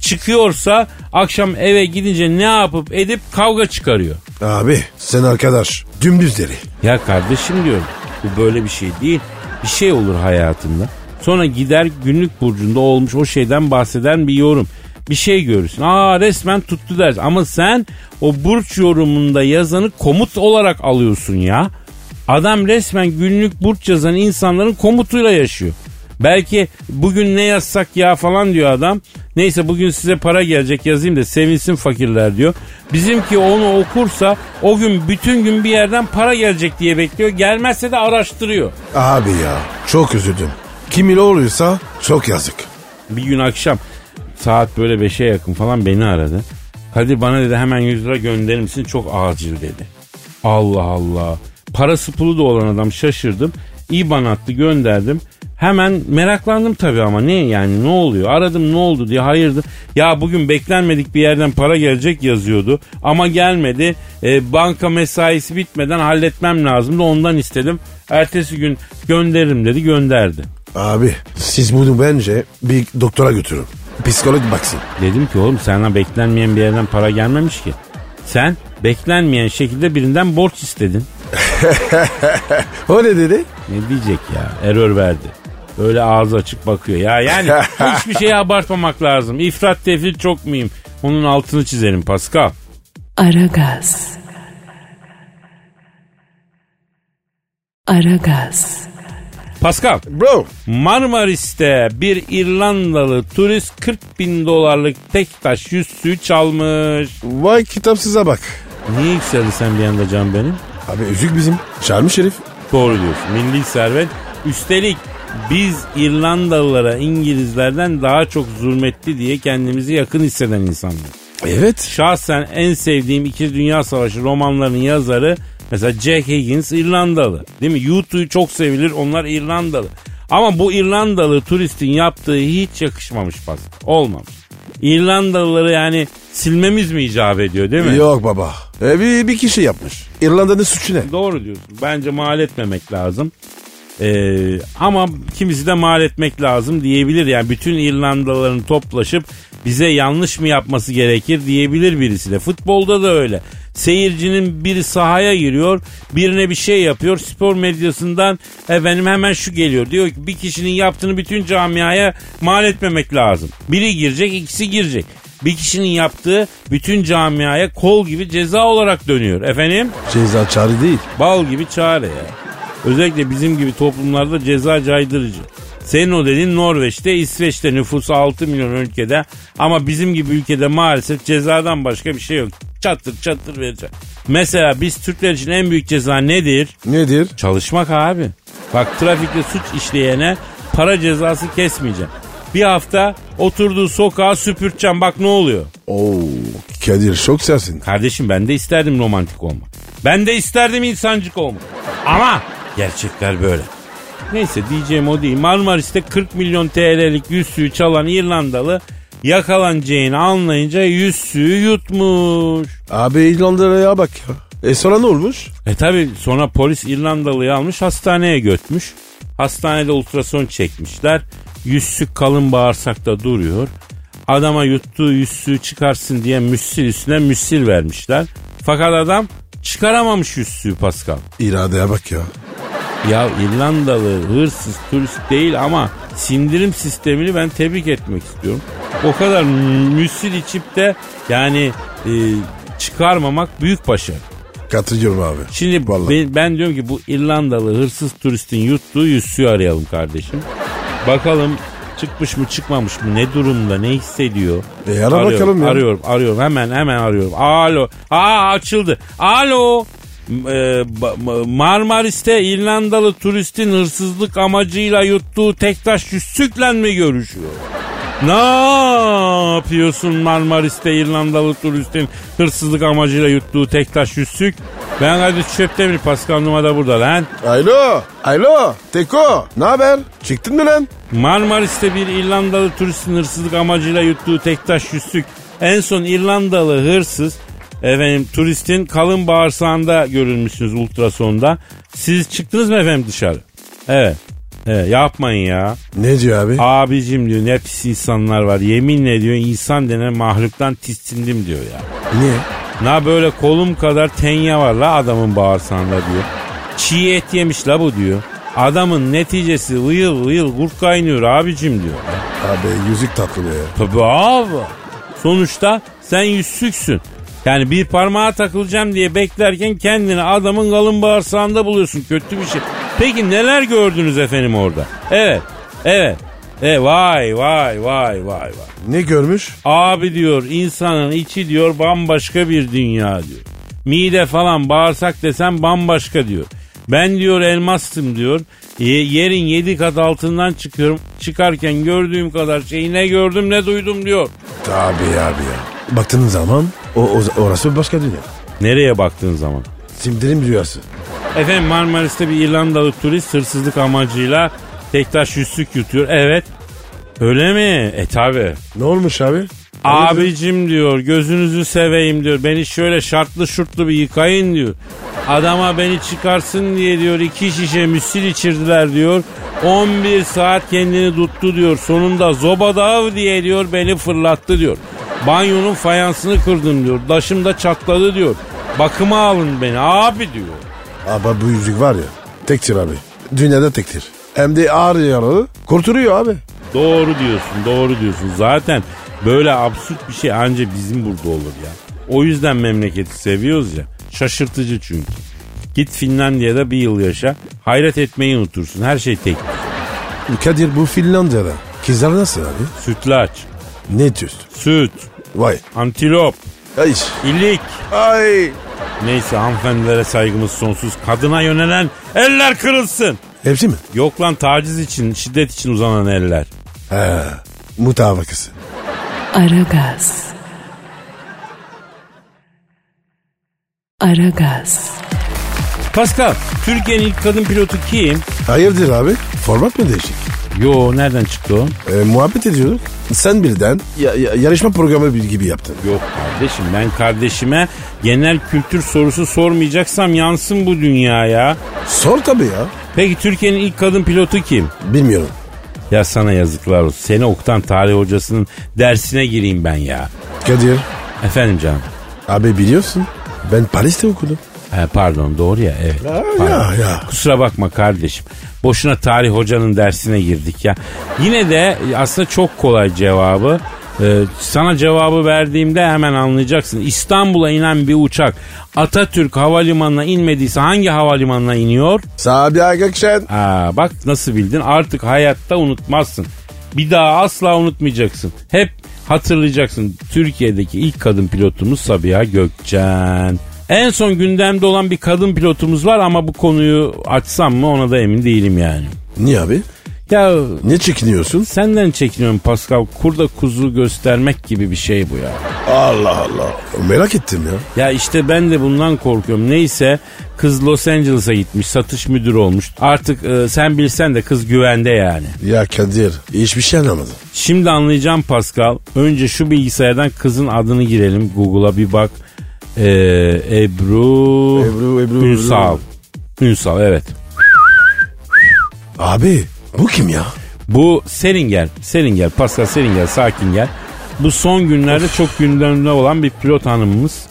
Çıkıyorsa akşam eve gidince ne yapıp edip kavga çıkarıyor. Abi sen arkadaş. Dümdüz deri. Ya kardeşim diyorum bu böyle bir şey değil. Bir şey olur hayatında. Sonra gider günlük burcunda olmuş o şeyden bahseden bir yorum. Bir şey görürsün. Aa resmen tuttu dersin. Ama sen o burç yorumunda yazanı komut olarak alıyorsun ya. Adam resmen günlük burç yazan insanların komutuyla yaşıyor. Belki bugün ne yazsak ya falan diyor adam. Neyse bugün size para gelecek yazayım da sevinsin fakirler diyor. Bizimki onu okursa o gün bütün gün bir yerden para gelecek diye bekliyor. Gelmezse de araştırıyor. Abi ya çok üzüldüm. Kim ile oluyorsa çok yazık. Bir gün akşam saat böyle 5'e yakın falan beni aradı. Kadir bana dedi hemen 100 lira gönderir misin çok acil dedi. Allah Allah. Parası pulu da olan adam şaşırdım. İban attı gönderdim. Hemen meraklandım tabii ama ne yani ne oluyor? Aradım ne oldu diye hayırdır. Ya bugün beklenmedik bir yerden para gelecek yazıyordu ama gelmedi. E, banka mesaisi bitmeden halletmem lazımdı ondan istedim. Ertesi gün gönderirim dedi gönderdi. Abi siz bunu bence bir doktora götürün. Psikolog baksın. Dedim ki oğlum sana beklenmeyen bir yerden para gelmemiş ki. Sen beklenmeyen şekilde birinden borç istedin. O ne dedi? Ne diyecek ya? Error verdi. Öyle ağzı açık bakıyor. Ya yani hiçbir şeyi abartmamak lazım. İfrat tefrit çok mühim. Onun altını çizelim Pascal. Aragaz. Aragaz. Pascal, Bro. Marmaris'te bir İrlandalı turist 40 bin dolarlık tek taş yüzüğü çalmış. Vay kitapsıza bak. Niye yükseldi sen bir anda can benim? Abi üzük bizim. Çarmış herif. Doğru diyorsun. Milli servet. Üstelik biz İrlandalılara İngilizlerden daha çok zulmetti diye kendimizi yakın hisseden insanlar. Evet. Şahsen en sevdiğim İkinci Dünya Savaşı romanlarının yazarı mesela Jack Higgins İrlandalı. Değil mi? YouTube'u çok sevilir onlar İrlandalı. Ama bu İrlandalı turistin yaptığı hiç yakışmamış pas. Olmamış. İrlandalıları yani silmemiz mi icap ediyor değil mi? Yok baba. E, bir, bir kişi yapmış. İrlanda'nın suçu ne? Doğru diyorsun. Bence mal etmemek lazım. Ee, ama kimisi de mal etmek lazım diyebilir. Yani bütün İrlandalıların toplaşıp bize yanlış mı yapması gerekir diyebilir birisi de. Futbolda da öyle. Seyircinin biri sahaya giriyor, birine bir şey yapıyor. Spor medyasından efendim hemen şu geliyor. Diyor ki bir kişinin yaptığını bütün camiaya mal etmemek lazım. Biri girecek, ikisi girecek. Bir kişinin yaptığı bütün camiaya kol gibi ceza olarak dönüyor. Efendim? Ceza çağrı değil. Bal gibi çare ya. Özellikle bizim gibi toplumlarda ceza caydırıcı. Senin o dediğin Norveç'te, İsveç'te nüfusu 6 milyon ülkede ama bizim gibi ülkede maalesef cezadan başka bir şey yok. Çatır çatır verecek. Mesela biz Türkler için en büyük ceza nedir? Nedir? Çalışmak abi. Bak trafikte suç işleyene para cezası kesmeyeceğim. Bir hafta oturduğu sokağa süpürteceğim bak ne oluyor. Oo, Kadir çok sersin. Kardeşim ben de isterdim romantik olmak. Ben de isterdim insancık olmak. Ama gerçekler böyle. Neyse diyeceğim o değil. Marmaris'te 40 milyon TL'lik yüzüğü çalan İrlandalı yakalanacağını anlayınca yüzüğü yutmuş. Abi İrlanda'ya bak ya. E sonra ne olmuş? E tabi sonra polis İrlandalı'yı almış hastaneye götmüş. Hastanede ultrason çekmişler. Yüzsük kalın bağırsakta duruyor. Adama yuttuğu yüzsüğü çıkarsın diye müssil üstüne müssil vermişler. Fakat adam çıkaramamış yüzsüğü Pascal. İradeye bak ya. Ya İrlandalı hırsız turist değil ama sindirim sistemini ben tebrik etmek istiyorum. O kadar müssil içip de yani e, çıkarmamak büyük başarı. Katılıyorum abi. Şimdi Vallahi. ben, ben diyorum ki bu İrlandalı hırsız turistin yuttuğu yüzsüğü arayalım kardeşim. Bakalım çıkmış mı çıkmamış mı ne durumda ne hissediyor. E, ara arıyorum, bakalım ya. Arıyorum arıyorum hemen hemen arıyorum. Alo. Aa açıldı. Alo. E, ma- Marmaris'te İrlandalı turistin hırsızlık amacıyla yuttuğu tek taş yüzsükle mi görüşüyor? Ne yapıyorsun Marmaris'te İrlandalı turistin hırsızlık amacıyla yuttuğu tek taş yüzsük? Ben Kadir Çöptemir Pascal Numa da burada lan. Alo. Alo. Teko. Ne haber? Çıktın mı lan? Marmaris'te bir İrlandalı turistin hırsızlık amacıyla yuttuğu tek taş yüzsük. En son İrlandalı hırsız efendim turistin kalın bağırsağında görülmüşsünüz ultrasonda. Siz çıktınız mı efendim dışarı? Evet. Evet yapmayın ya. Ne diyor abi? Abicim diyor ne pis insanlar var. Yeminle diyor insan denen mahluktan tissindim diyor ya. Niye? Na böyle kolum kadar tenya var la adamın bağırsağında diyor. Çiğ et yemiş la bu diyor. Adamın neticesi vıyıl vıyıl kurt kaynıyor abicim diyor. Abi yüzük tatlıyor ya. Tabii abi. Sonuçta sen yüzsüksün. Yani bir parmağa takılacağım diye beklerken kendini adamın kalın bağırsağında buluyorsun. Kötü bir şey. Peki neler gördünüz efendim orada? Evet. Evet. E vay vay vay vay vay. Ne görmüş? Abi diyor insanın içi diyor bambaşka bir dünya diyor. Mide falan bağırsak desem bambaşka diyor. Ben diyor elmastım diyor. Ye- yerin yedi kat altından çıkıyorum. Çıkarken gördüğüm kadar şeyi ne gördüm ne duydum diyor. Tabii abi ya. Baktığın zaman o, o- orası başka dünya. Nereye baktığın zaman? Simdirim rüyası. Efendim Marmaris'te bir İrlandalı turist hırsızlık amacıyla tektaş yüzsük yutuyor. Evet. Öyle mi? E tabi. Ne olmuş abi? Abicim diyor gözünüzü seveyim diyor. Beni şöyle şartlı şurtlu bir yıkayın diyor. Adama beni çıkarsın diye diyor iki şişe müsil içirdiler diyor. 11 saat kendini tuttu diyor. Sonunda zobadav diye diyor beni fırlattı diyor. Banyonun fayansını kırdım diyor. Daşım da çatladı diyor. Bakıma alın beni abi diyor. Abi bu yüzük var ya tektir abi. Dünyada tektir. Hem de ağır yaralı kurtarıyor abi. Doğru diyorsun doğru diyorsun. Zaten böyle absürt bir şey anca bizim burada olur ya. O yüzden memleketi seviyoruz ya. Şaşırtıcı çünkü. Git Finlandiya'da bir yıl yaşa. Hayret etmeyi unutursun. Her şey tek. Kadir bu Finlandiya'da. Kızlar nasıl abi? Sütlaç, Ne tür? süt, Vay. antilop, Ay. ilik. Ay. Neyse hanımefendilere saygımız sonsuz. Kadına yönelen eller kırılsın. Hepsi mi? Yok lan taciz için, şiddet için uzanan eller. He. Mutabakası. Aragaz. Aragaz. Pascal, Türkiye'nin ilk kadın pilotu kim? Hayırdır abi? Format mı değişik? Yo nereden çıktı o? E, muhabbet ediyorduk. Sen birden ya- ya- yarışma programı gibi yaptın. Yok kardeşim ben kardeşime genel kültür sorusu sormayacaksam yansın bu dünyaya. Sor tabii ya. Peki Türkiye'nin ilk kadın pilotu kim? Bilmiyorum. Ya sana yazıklar olsun. Seni okutan tarih hocasının dersine gireyim ben ya. Kadir. Efendim canım. Abi biliyorsun. Ben Paris'te okudum. He, pardon doğru ya evet. Pardon. Ya ya. Kusura bakma kardeşim. Boşuna tarih hocanın dersine girdik ya. Yine de aslında çok kolay cevabı. Ee, sana cevabı verdiğimde hemen anlayacaksın. İstanbul'a inen bir uçak Atatürk Havalimanı'na inmediyse hangi havalimanına iniyor? Sabiha Gökçen. Aa, bak nasıl bildin artık hayatta unutmazsın. Bir daha asla unutmayacaksın. Hep hatırlayacaksın. Türkiye'deki ilk kadın pilotumuz Sabiha Gökçen. En son gündemde olan bir kadın pilotumuz var ama bu konuyu açsam mı ona da emin değilim yani. Niye abi? Ya Ne çekiniyorsun? senden çekiniyorum Pascal. Kurda kuzu göstermek gibi bir şey bu ya. Allah Allah. Merak ettim ya. Ya işte ben de bundan korkuyorum. Neyse kız Los Angeles'a gitmiş satış müdürü olmuş. Artık e, sen bilsen de kız güvende yani. Ya Kadir hiçbir şey anlamadım. Şimdi anlayacağım Pascal. Önce şu bilgisayardan kızın adını girelim. Google'a bir bak. Ee, Ebru... Ebru, Ebru, Ünsal. Ünsal evet. Abi bu kim ya? Bu Seringer, Seringer, Pascal Seringer, sakin gel. Bu son günlerde çok gündemde olan bir pilot hanımımız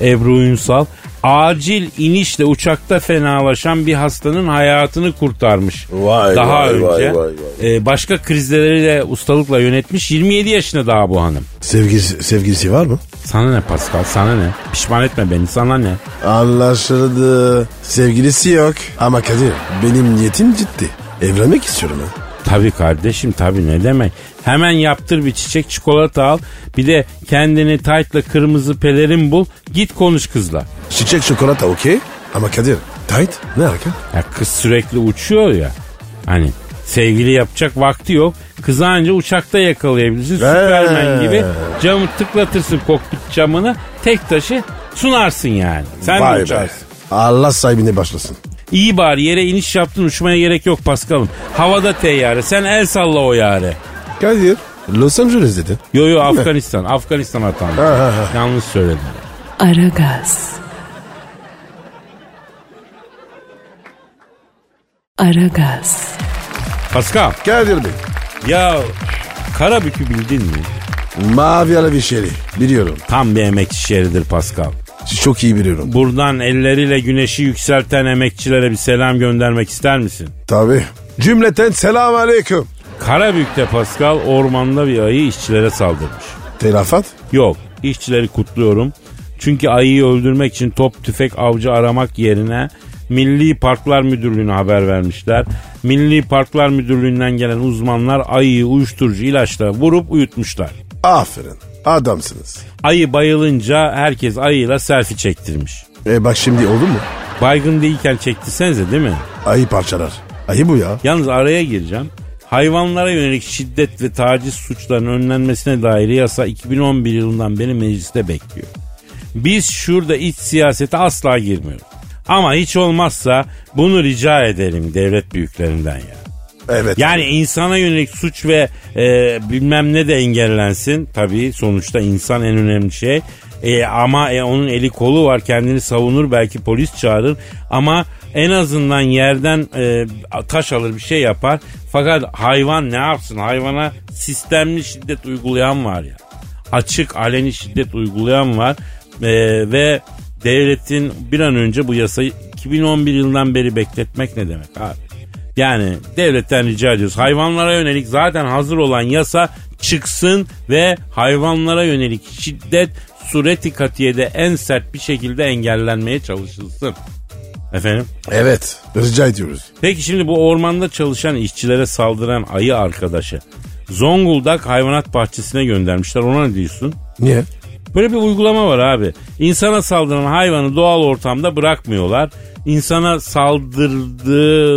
Ebru Ünsal. Acil inişle uçakta fenalaşan bir hastanın hayatını kurtarmış. Vay, daha vay, önce. vay, vay, Ee, başka krizleri de ustalıkla yönetmiş. 27 yaşında daha bu hanım. Sevgilisi, sevgilisi var mı? Sana ne Pascal sana ne? Pişman etme beni sana ne? Anlaşıldı. Sevgilisi yok. Ama Kadir benim niyetim ciddi. Evlenmek istiyorum ha. Tabii kardeşim tabii ne demek. Hemen yaptır bir çiçek çikolata al. Bir de kendini taytla kırmızı pelerin bul. Git konuş kızla. Çiçek çikolata okey. Ama Kadir tight ne alaka? Ya kız sürekli uçuyor ya. Hani sevgili yapacak vakti yok. Kızı anca uçakta yakalayabilirsin. Süpermen gibi camı tıklatırsın kokpit camını. Tek taşı sunarsın yani. Sen Vay be. uçarsın. Allah sahibine başlasın. İyi bari yere iniş yaptın uçmaya gerek yok Paskal'ım. Havada teyyare sen el salla o yare. Kadir Los Angeles dedi. Yo yo Afganistan. Afganistan ha. Yanlış söyledim. Aragaz. Aragaz. Pascal Kadir Bey. ya Karabük'ü bildin mi? Mavi ara bir şeri. Biliyorum. Tam bir emekçi şehridir Pascal. Çok iyi biliyorum. Buradan elleriyle güneşi yükselten emekçilere bir selam göndermek ister misin? Tabii. Cümleten selam aleyküm. Karabük'te Pascal ormanda bir ayı işçilere saldırmış. Telafat. Yok işçileri kutluyorum. Çünkü ayıyı öldürmek için top tüfek avcı aramak yerine Milli Parklar Müdürlüğü'ne haber vermişler. Milli Parklar Müdürlüğü'nden gelen uzmanlar ayıyı uyuşturucu ilaçla vurup uyutmuşlar. Aferin. Adamsınız. Ayı bayılınca herkes ayıyla selfie çektirmiş. E bak şimdi oldu mu? Baygın değilken çektirsenize değil mi? Ayı parçalar. Ayı bu ya. Yalnız araya gireceğim. Hayvanlara yönelik şiddet ve taciz suçlarının önlenmesine dair yasa 2011 yılından beri mecliste bekliyor. Biz şurada iç siyasete asla girmiyoruz. Ama hiç olmazsa bunu rica edelim devlet büyüklerinden ya. Evet. Yani insana yönelik suç ve e, bilmem ne de engellensin. Tabii sonuçta insan en önemli şey. E, ama e, onun eli kolu var kendini savunur belki polis çağırır. Ama en azından yerden e, taş alır bir şey yapar. Fakat hayvan ne yapsın? Hayvana sistemli şiddet uygulayan var ya. Açık aleni şiddet uygulayan var. E, ve devletin bir an önce bu yasayı 2011 yılından beri bekletmek ne demek abi? Yani devletten rica ediyoruz. Hayvanlara yönelik zaten hazır olan yasa çıksın ve hayvanlara yönelik şiddet sureti katiyede en sert bir şekilde engellenmeye çalışılsın. Efendim? Evet. Rica ediyoruz. Peki şimdi bu ormanda çalışan işçilere saldıran ayı arkadaşı Zonguldak hayvanat bahçesine göndermişler. Ona ne diyorsun? Niye? Böyle bir uygulama var abi. İnsana saldıran hayvanı doğal ortamda bırakmıyorlar. İnsana saldırdığı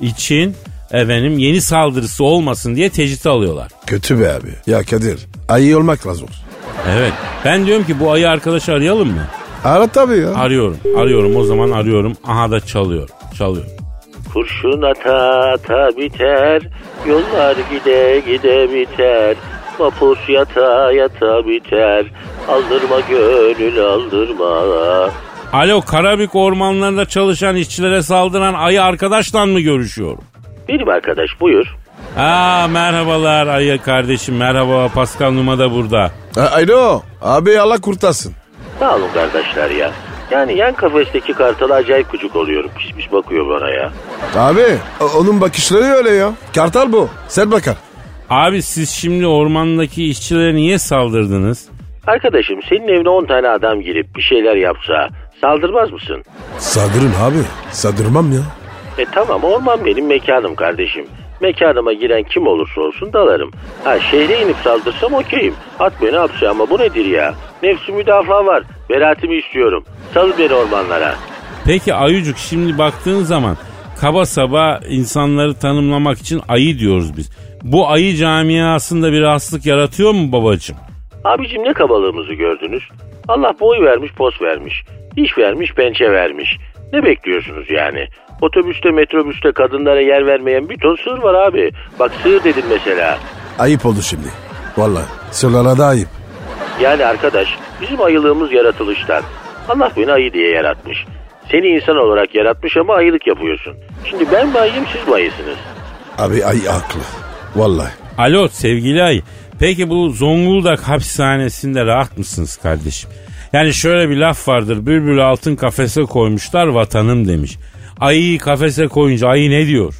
için efendim yeni saldırısı olmasın diye tecrit alıyorlar. Kötü be abi. Ya Kadir. Ayı olmak lazım. Evet. Ben diyorum ki bu ayı arkadaşı arayalım mı? Ara tabii ya. Arıyorum. Arıyorum o zaman arıyorum. Aha da çalıyor. Çalıyor. Kurşun ata ata biter, yollar gide gide biter. Vapur yata yata biter, aldırma gönül aldırma. Alo Karabük ormanlarında çalışan işçilere saldıran ayı arkadaşla mı görüşüyorum? Benim arkadaş buyur. Aa merhabalar ayı kardeşim merhaba Pascal Numa da burada. A- Alo. Abi Allah kurtarsın. Sağ olun kardeşler ya. Yani yan kafesteki kartala acayip kucuk oluyorum. Pişmiş bakıyor bana ya. Abi o- onun bakışları öyle ya. Kartal bu. Sen bakar. Abi siz şimdi ormandaki işçilere niye saldırdınız? Arkadaşım senin evine 10 tane adam girip bir şeyler yapsa saldırmaz mısın? Saldırın abi. Saldırmam ya. E tamam orman benim mekanım kardeşim. Mekanıma giren kim olursa olsun dalarım. Ha şehre inip saldırsam okeyim. At beni hapse ama bu nedir ya? Nefsi müdafaa var. Beraatimi istiyorum. Sal beni ormanlara. Peki Ayucuk şimdi baktığın zaman kaba saba insanları tanımlamak için ayı diyoruz biz. Bu ayı camiasında bir rahatsızlık yaratıyor mu babacığım? Abicim ne kabalığımızı gördünüz? Allah boy vermiş pos vermiş. Diş vermiş pençe vermiş. Ne bekliyorsunuz yani? Otobüste metrobüste kadınlara yer vermeyen bir ton sığır var abi. Bak sığır dedim mesela. Ayıp oldu şimdi. Vallahi. Sırlara da ayıp. Yani arkadaş Bizim ayılığımız yaratılıştan. Allah beni ayı diye yaratmış. Seni insan olarak yaratmış ama ayılık yapıyorsun. Şimdi ben mi ayıyım siz mi ayısınız? Abi ay haklı. Vallahi. Alo sevgili ay. Peki bu Zonguldak hapishanesinde rahat mısınız kardeşim? Yani şöyle bir laf vardır. Bülbül altın kafese koymuşlar vatanım demiş. Ayıyı kafese koyunca ayı ne diyor?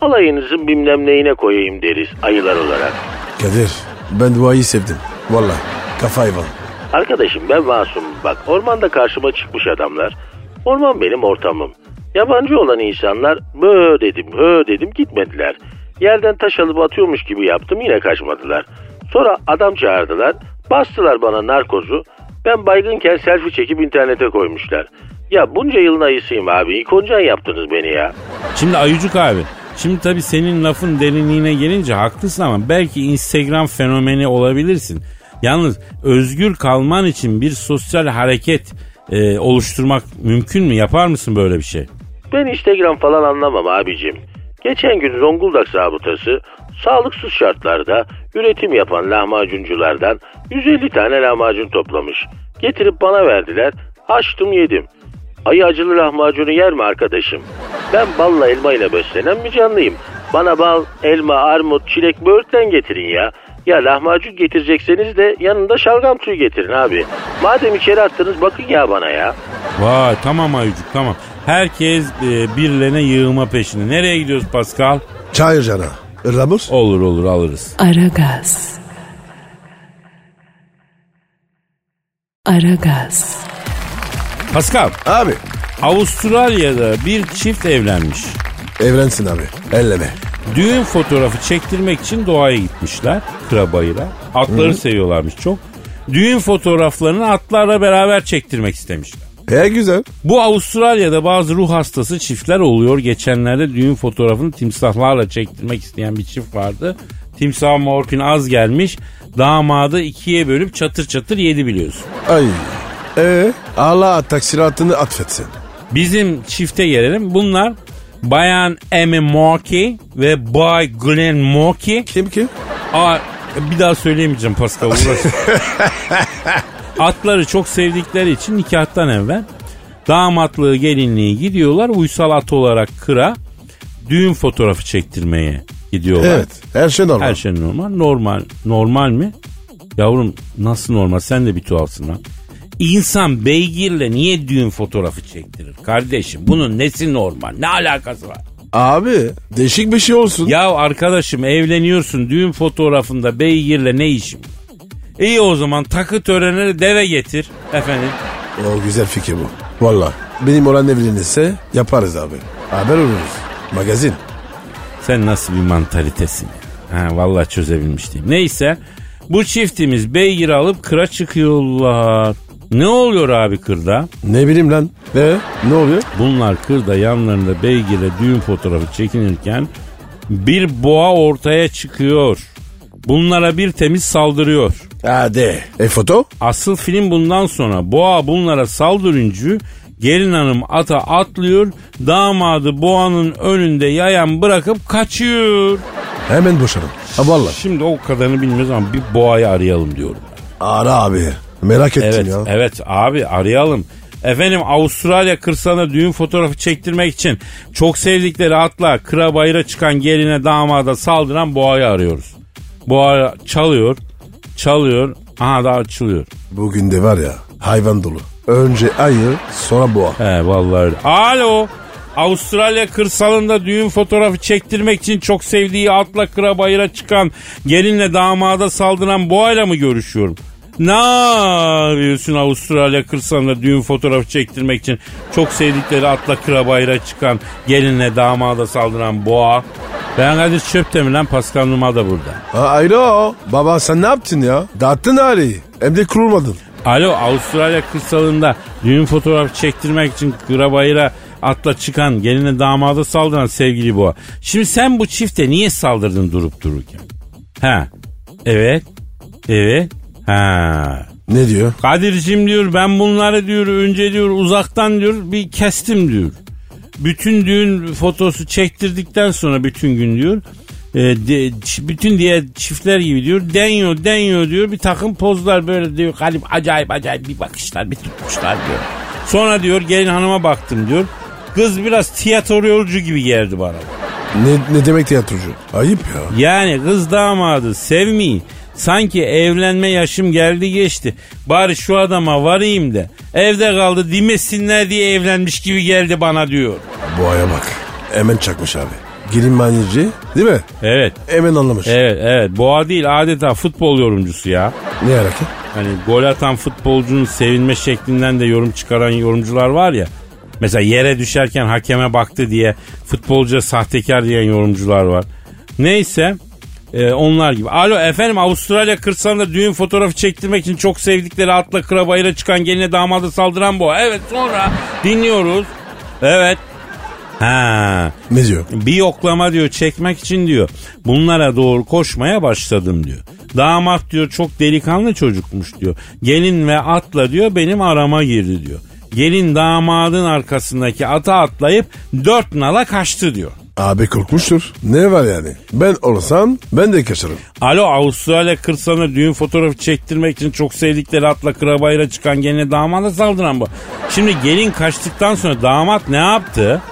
Alayınızın bilmem neyine koyayım deriz ayılar olarak. Kadir ben bu ayı sevdim. Vallahi. Kafa hayvan. Arkadaşım ben masum. Bak ormanda karşıma çıkmış adamlar. Orman benim ortamım. Yabancı olan insanlar bö dedim hö dedim gitmediler. Yerden taş alıp atıyormuş gibi yaptım yine kaçmadılar. Sonra adam çağırdılar. Bastılar bana narkozu. Ben baygınken selfie çekip internete koymuşlar. Ya bunca yılın ayısıyım abi. İkoncan yaptınız beni ya. Şimdi Ayucuk abi. Şimdi tabii senin lafın derinliğine gelince haklısın ama belki Instagram fenomeni olabilirsin. Yalnız özgür kalman için bir sosyal hareket e, oluşturmak mümkün mü? Yapar mısın böyle bir şey? Ben Instagram falan anlamam abicim. Geçen gün Zonguldak zabıtası sağlıksız şartlarda üretim yapan lahmacunculardan 150 tane lahmacun toplamış. Getirip bana verdiler. Açtım yedim. Ayı acılı lahmacunu yer mi arkadaşım? Ben balla elma ile beslenen bir canlıyım. Bana bal, elma, armut, çilek, böğürtlen getirin ya. Ya lahmacun getirecekseniz de yanında şalgam suyu getirin abi. Madem içeri attınız bakın ya bana ya. Vay tamam Ayucuk tamam. Herkes e, birilerine yığılma peşinde. Nereye gidiyoruz Pascal? Çayır Ramus. Olur olur alırız. Aragaz. Aragaz. Pascal Abi. Avustralya'da bir çift evlenmiş. Evlensin abi. Elleme. Düğün fotoğrafı çektirmek için doğaya gitmişler. Kırabayıra. Atları seviyorlarmış çok. Düğün fotoğraflarını atlarla beraber çektirmek istemişler. E güzel. Bu Avustralya'da bazı ruh hastası çiftler oluyor. Geçenlerde düğün fotoğrafını timsahlarla çektirmek isteyen bir çift vardı. Timsah morfin az gelmiş. Damadı ikiye bölüp çatır çatır yedi biliyorsun. Ay. E Allah taksiratını atfetsin. Bizim çifte gelelim. Bunlar Bayan Amy Moki ve Bay Glenn Moki. Kim ki? Aa, bir daha söyleyemeyeceğim Pascal uğraş. Atları çok sevdikleri için nikahtan evvel damatlığı gelinliği gidiyorlar. Uysal at olarak kıra düğün fotoğrafı çektirmeye gidiyorlar. Evet. Her şey normal. Her şey normal. Normal. Normal mi? Yavrum nasıl normal? Sen de bir tuhafsın lan. İnsan beygirle niye düğün fotoğrafı çektirir? Kardeşim bunun nesi normal? Ne alakası var? Abi değişik bir şey olsun. Ya arkadaşım evleniyorsun düğün fotoğrafında beygirle ne işim? İyi o zaman takı törenine deve getir efendim. O güzel fikir bu. Valla. Benim olan evlenirse yaparız abi. Haber oluruz. Magazin. Sen nasıl bir mantalitesin? Ha, vallahi çözebilmiş değilim. Neyse bu çiftimiz beygir alıp kıra çıkıyorlar. Ne oluyor abi kırda? Ne bileyim lan. E ne oluyor? Bunlar kırda yanlarında beygirle düğün fotoğrafı çekinirken bir boğa ortaya çıkıyor. Bunlara bir temiz saldırıyor. Hadi. E foto? Asıl film bundan sonra boğa bunlara saldırınca gelin hanım ata atlıyor damadı boğanın önünde yayan bırakıp kaçıyor. Hemen boşanın. Ha valla. Şimdi o kadarını bilmiyoruz ama bir boğayı arayalım diyorum. Ara abi. Merak ettim Evet, ya. evet abi arayalım. Efendim Avustralya kırsalına düğün fotoğrafı çektirmek için çok sevdikleri atla kıra bayıra çıkan geline damada saldıran boğayı arıyoruz. Boğa çalıyor, çalıyor, aha da açılıyor. Bugün de var ya hayvan dolu. Önce ayı sonra boğa. He vallahi öyle. Alo. Avustralya kırsalında düğün fotoğrafı çektirmek için çok sevdiği atla kıra bayıra çıkan gelinle damada saldıran boğayla mı görüşüyorum? Ne yapıyorsun Avustralya kırsalında düğün fotoğrafı çektirmek için çok sevdikleri atla kıra bayıra çıkan gelinle damada saldıran boğa? Ben Kadir Çöptemir lan Pascal Numa da burada. Alo. Baba sen ne yaptın ya? Dağıttın aileyi. Hem de kurulmadın. Alo Avustralya kırsalında düğün fotoğrafı çektirmek için kıra bayıra atla çıkan geline damada saldıran sevgili boğa. Şimdi sen bu çifte niye saldırdın durup dururken? Ha evet evet ha. Ne diyor? Kadir'cim diyor ben bunları diyor önce diyor uzaktan diyor bir kestim diyor. Bütün düğün fotosu çektirdikten sonra bütün gün diyor e, de- bütün diğer çiftler gibi diyor. Deniyor deniyor diyor. Bir takım pozlar böyle diyor. Galip acayip acayip bir bakışlar bir tutmuşlar diyor. Sonra diyor gelin hanıma baktım diyor. Kız biraz tiyatrocu gibi geldi bana. Ne, ne demek tiyatrocu? Ayıp ya. Yani kız damadı sevmeyi sanki evlenme yaşım geldi geçti. Bari şu adama varayım da evde kaldı demesinler diye evlenmiş gibi geldi bana diyor. Boğaya bak. Hemen çakmış abi. Gelin manyacı değil mi? Evet. Hemen anlamış. Evet evet boğa değil adeta futbol yorumcusu ya. Ne hareket? Hani gol atan futbolcunun sevinme şeklinden de yorum çıkaran yorumcular var ya. Mesela yere düşerken hakeme baktı diye futbolcuya sahtekar diyen yorumcular var. Neyse e, onlar gibi. Alo efendim Avustralya kırsalında düğün fotoğrafı çektirmek için çok sevdikleri atla kıra bayıra çıkan geline damada saldıran bu. Evet sonra dinliyoruz. Evet. Ha, Ne diyor? bir yoklama diyor çekmek için diyor. Bunlara doğru koşmaya başladım diyor. Damat diyor çok delikanlı çocukmuş diyor. Gelin ve atla diyor benim arama girdi diyor. Gelin damadın arkasındaki ata atlayıp dört nala kaçtı diyor. Abi korkmuştur. Ne var yani? Ben olsam ben de kaçarım. Alo Avustralya kırsalına düğün fotoğrafı çektirmek için çok sevdikleri atla kırabayla çıkan geline damada saldıran bu. Şimdi gelin kaçtıktan sonra damat ne yaptı?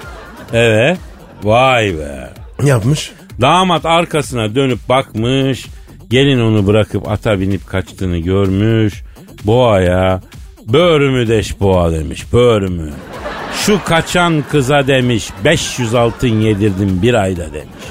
Evet. Vay be. Ne yapmış? Damat arkasına dönüp bakmış. Gelin onu bırakıp ata binip kaçtığını görmüş. Boğaya böğrümü deş boğa demiş böğrümü. Şu kaçan kıza demiş 500 altın yedirdim bir ayda demiş.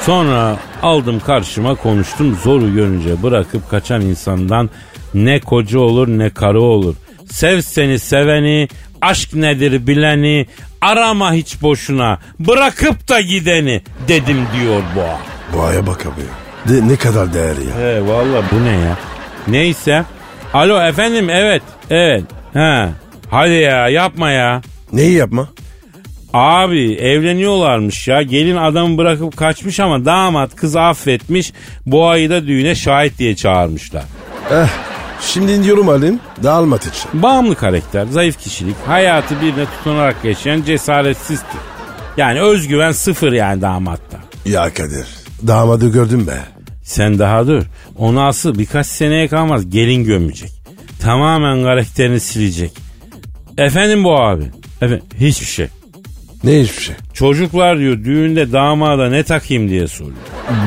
Sonra aldım karşıma konuştum zoru görünce bırakıp kaçan insandan ne koca olur ne karı olur. Sev seni seveni, aşk nedir bileni, arama hiç boşuna, bırakıp da gideni dedim diyor boğa. Boğaya bak abi. De, ne kadar değerli ya. He valla bu ne ya? Neyse. Alo efendim evet evet. He. Hadi ya yapma ya. Neyi yapma? Abi evleniyorlarmış ya. Gelin adamı bırakıp kaçmış ama damat kızı affetmiş. Boğayı da düğüne şahit diye çağırmışlar. Eh. Şimdi diyorum Halim. Dağılmat için. Bağımlı karakter, zayıf kişilik, hayatı birine tutunarak yaşayan cesaretsizdir. Yani özgüven sıfır yani damatta. Ya Kadir. Damadı gördün be. Sen daha dur. Onu asıl birkaç seneye kalmaz gelin gömecek. Tamamen karakterini silecek. Efendim bu abi. Efendim hiçbir şey. Ne hiçbir şey. Çocuklar diyor düğünde damada ne takayım diye soruyor.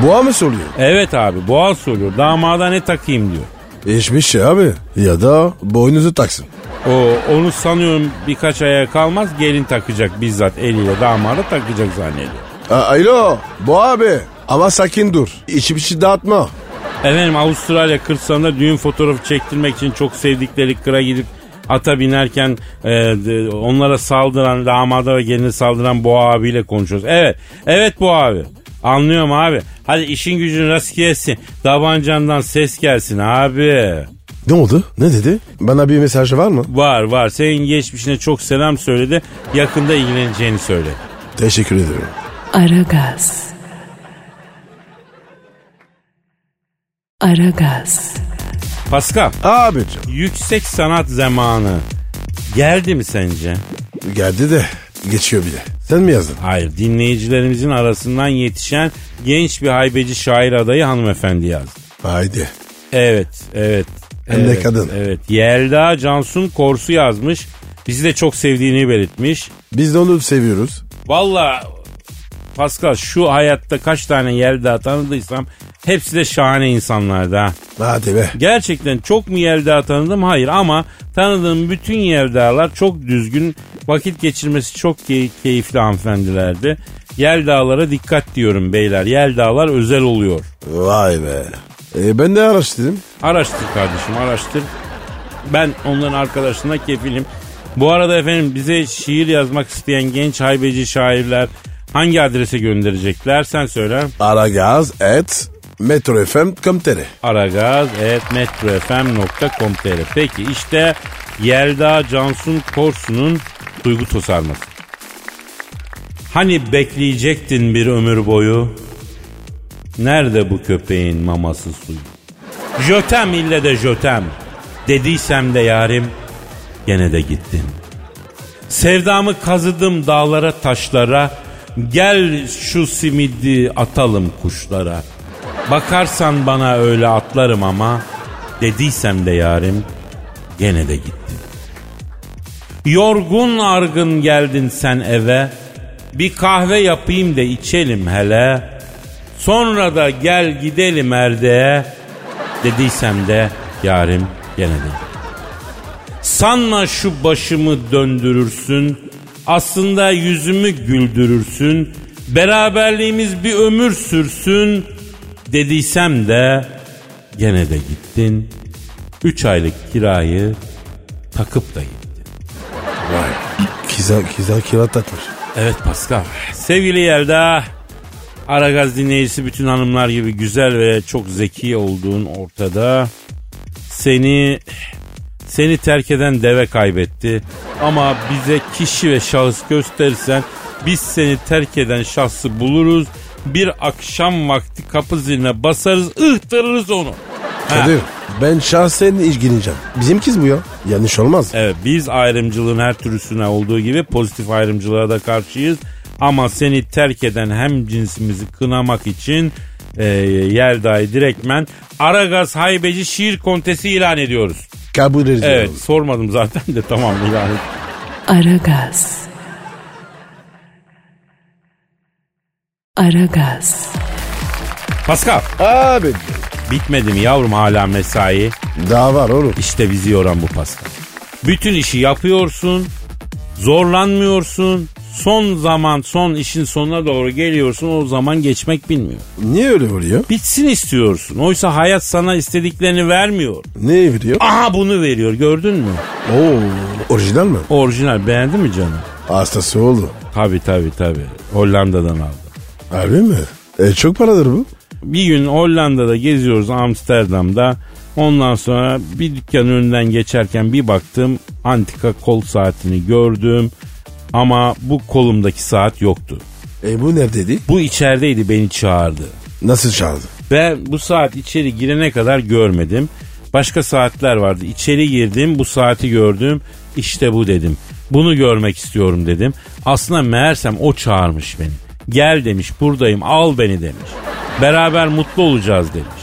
Boğa mı soruyor? Evet abi boğa soruyor damada ne takayım diyor. Hiçbir şey abi. Ya da boynuzu taksın. O onu sanıyorum birkaç aya kalmaz gelin takacak bizzat eliyle damada takacak zannediyor. A- Alo. Boğa abi. Ama sakin dur. İçi bir şey dağıtma. Efendim Avustralya kırsalında düğün fotoğrafı çektirmek için çok sevdikleri kıra gidip ata binerken e, de- onlara saldıran damada ve geline saldıran Boğa abiyle konuşuyoruz. Evet, evet Boğa abi. Anlıyorum abi. Hadi işin gücün rast gelsin. Tabancandan ses gelsin abi. Ne oldu? Ne dedi? Bana bir mesajı var mı? Var var. Senin geçmişine çok selam söyledi. Yakında ilgileneceğini söyledi. Teşekkür ederim. Aragaz. Aragaz. Pascal, Abicim. yüksek sanat zamanı geldi mi sence? Geldi de geçiyor bile. Sen mi yazdın? Hayır dinleyicilerimizin arasından yetişen genç bir haybeci şair adayı hanımefendi yazdı. Haydi. Evet evet. Hem de evet, kadın. Evet Yelda Cansun Korsu yazmış. Bizi de çok sevdiğini belirtmiş. Biz de onu seviyoruz. Valla Pascal şu hayatta kaç tane Yelda tanıdıysam hepsi de şahane insanlardı ha. Hadi be. Gerçekten çok mu Yelda tanıdım? Hayır ama tanıdığım bütün Yelda'lar çok düzgün, vakit geçirmesi çok key- keyifli hanımefendilerdi. Yelda'lara dikkat diyorum beyler. Yelda'lar özel oluyor. Vay be. E, ben de araştırdım. Araştır kardeşim araştır. Ben onların arkadaşına kefilim. Bu arada efendim bize şiir yazmak isteyen genç haybeci şairler hangi adrese gönderecekler sen söyle. Aragaz et metrofm.com.tr aragaz.metrofm.com.tr Peki işte Yelda Cansun Korsu'nun duygu tosarması. Hani bekleyecektin bir ömür boyu? Nerede bu köpeğin maması suyu? Jötem ille de jötem. Dediysem de yarim gene de gittin. Sevdamı kazıdım dağlara taşlara. gel şu simidi atalım kuşlara. Bakarsan bana öyle atlarım ama dediysem de yarim gene de gittin. Yorgun argın geldin sen eve. Bir kahve yapayım da içelim hele. Sonra da gel gidelim erdeğe. Dediysem de yarim gene de. Sanma şu başımı döndürürsün. Aslında yüzümü güldürürsün. Beraberliğimiz bir ömür sürsün. Dediysem de gene de gittin. Üç aylık kirayı takıp da gittin. Vay. Kiza, kiza kira takmış. Evet Pascal. Sevgili Yelda, Aragaz dinleyicisi bütün hanımlar gibi güzel ve çok zeki olduğun ortada. Seni seni terk eden deve kaybetti. Ama bize kişi ve şahıs gösterirsen biz seni terk eden şahsı buluruz. Bir akşam vakti kapı ziline basarız, ıhtırırız onu. Kadir ben şahsen ilgileneceğim. Bizim kız bu ya. Yanlış olmaz. Evet biz ayrımcılığın her türlüsüne olduğu gibi pozitif ayrımcılığa da karşıyız. Ama seni terk eden hem cinsimizi kınamak için e, Yelda'yı direktmen Aragaz Haybeci Şiir Kontesi ilan ediyoruz. Kabul ediyorum. Evet sormadım zaten de tamam ilan et. Aragaz. Aragaz. Pascal Abi bitmedi mi yavrum hala mesai? daha var oğlum. İşte bizi yoran bu Pascal. Bütün işi yapıyorsun, zorlanmıyorsun. Son zaman, son işin sonuna doğru geliyorsun. O zaman geçmek bilmiyor. Niye öyle oluyor? Bitsin istiyorsun. Oysa hayat sana istediklerini vermiyor. Ne veriyor? Aha bunu veriyor gördün mü? Oo, orijinal mi? Orijinal beğendin mi canım? Hastası oldu. Tabi tabi tabi. Hollanda'dan aldım. Harbi mi? E, çok paradır bu. Bir gün Hollanda'da geziyoruz Amsterdam'da. Ondan sonra bir dükkanın önünden geçerken bir baktım antika kol saatini gördüm. Ama bu kolumdaki saat yoktu. E bu neredeydi? Bu içerideydi beni çağırdı. Nasıl çaldı? Ben bu saat içeri girene kadar görmedim. Başka saatler vardı. İçeri girdim bu saati gördüm. İşte bu dedim. Bunu görmek istiyorum dedim. Aslında meğersem o çağırmış beni. Gel demiş buradayım al beni demiş. Beraber mutlu olacağız demiş.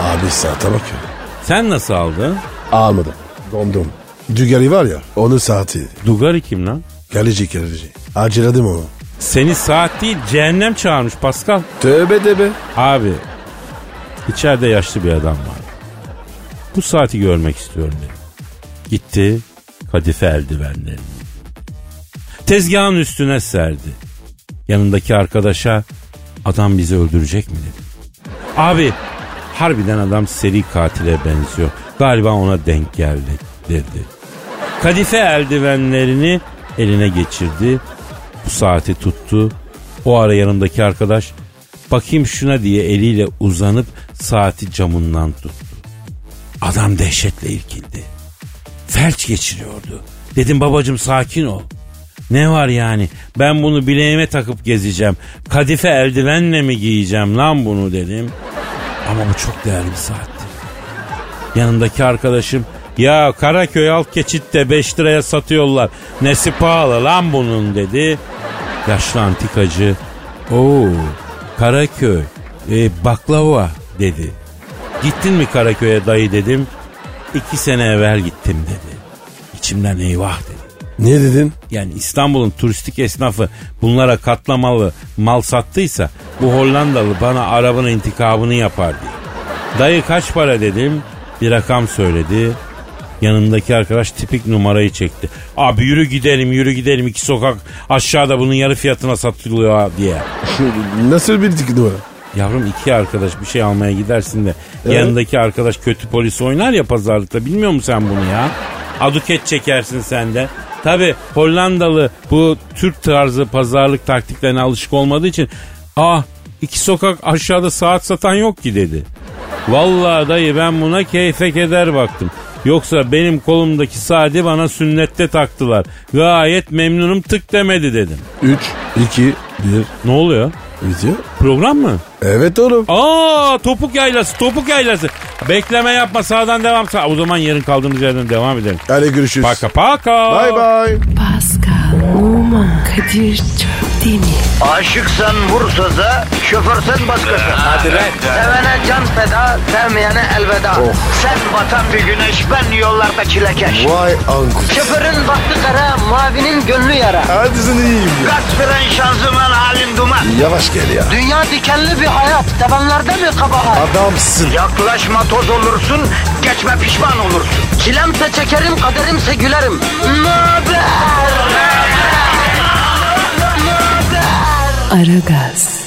Abi saate bak ya. Sen nasıl aldın? Almadım. Dondum. Dügari var ya onun saati. Dugari kim lan? Kaleci kaleci. Aceledim onu. Seni saat değil cehennem çağırmış Pascal. Tövbe de be. Abi içeride yaşlı bir adam var. Bu saati görmek istiyorum dedi. Gitti kadife eldivenlerini. Tezgahın üstüne serdi. Yanındaki arkadaşa adam bizi öldürecek mi dedi. Abi harbiden adam seri katile benziyor. Galiba ona denk geldi dedi. Kadife eldivenlerini eline geçirdi. Bu saati tuttu. O ara yanındaki arkadaş bakayım şuna diye eliyle uzanıp saati camından tuttu. Adam dehşetle irkildi. Felç geçiriyordu. Dedim babacım sakin ol. Ne var yani ben bunu bileğime takıp gezeceğim. Kadife eldivenle mi giyeceğim lan bunu dedim. Ama bu çok değerli bir saatti. Yanındaki arkadaşım ya Karaköy alt geçitte 5 liraya satıyorlar. Nesi pahalı lan bunun dedi. Yaşlı antikacı Oo Karaköy e, baklava dedi. Gittin mi Karaköy'e dayı dedim. İki sene evvel gittim dedi. İçimden eyvah dedi. Ne dedin? Yani İstanbul'un turistik esnafı bunlara katlamalı mal sattıysa bu Hollandalı bana arabanın intikamını yapar diye. Dayı kaç para dedim. Bir rakam söyledi. Yanımdaki arkadaş tipik numarayı çekti. Abi yürü gidelim yürü gidelim iki sokak aşağıda bunun yarı fiyatına satılıyor diye. Nasıl bildik numara? Yavrum iki arkadaş bir şey almaya gidersin de yanındaki arkadaş kötü polis oynar ya pazarlıkta bilmiyor musun sen bunu ya? Aduket çekersin sen de. Tabi Hollandalı bu Türk tarzı pazarlık taktiklerine alışık olmadığı için ah iki sokak aşağıda saat satan yok ki dedi. Vallahi dayı ben buna keyfe keder baktım. Yoksa benim kolumdaki saati bana sünnette taktılar. Gayet memnunum tık demedi dedim. 3, 2, 1. Ne oluyor? Video. Program mı? Evet oğlum. Aa topuk yaylası topuk yaylası. Bekleme yapma sağdan devam sağ. O zaman yarın kaldığımız yerden devam edelim. Hadi görüşürüz. Paka paka. Bye bye. Pascal, Oman, Kadir çok değil mi? Aşıksan vursa da, şoförsen başkasın. Hadi lan. Sevene can feda, sevmeyene elveda. Sen batan bir güneş, ben yollarda çilekeş. Vay anku. Şoförün baktı kara, mavinin gönlü yara. Hadi sen iyiyim ya. Kasperen şanzıman halin duman. Yavaş gel ya. Dünya dikenli bir hayat, sevenlerde mi kabahar? Adamsın. Yaklaşma toz olursun, geçme pişman olursun. Çilemse çekerim, kaderimse gülerim. Möber! Aragaz.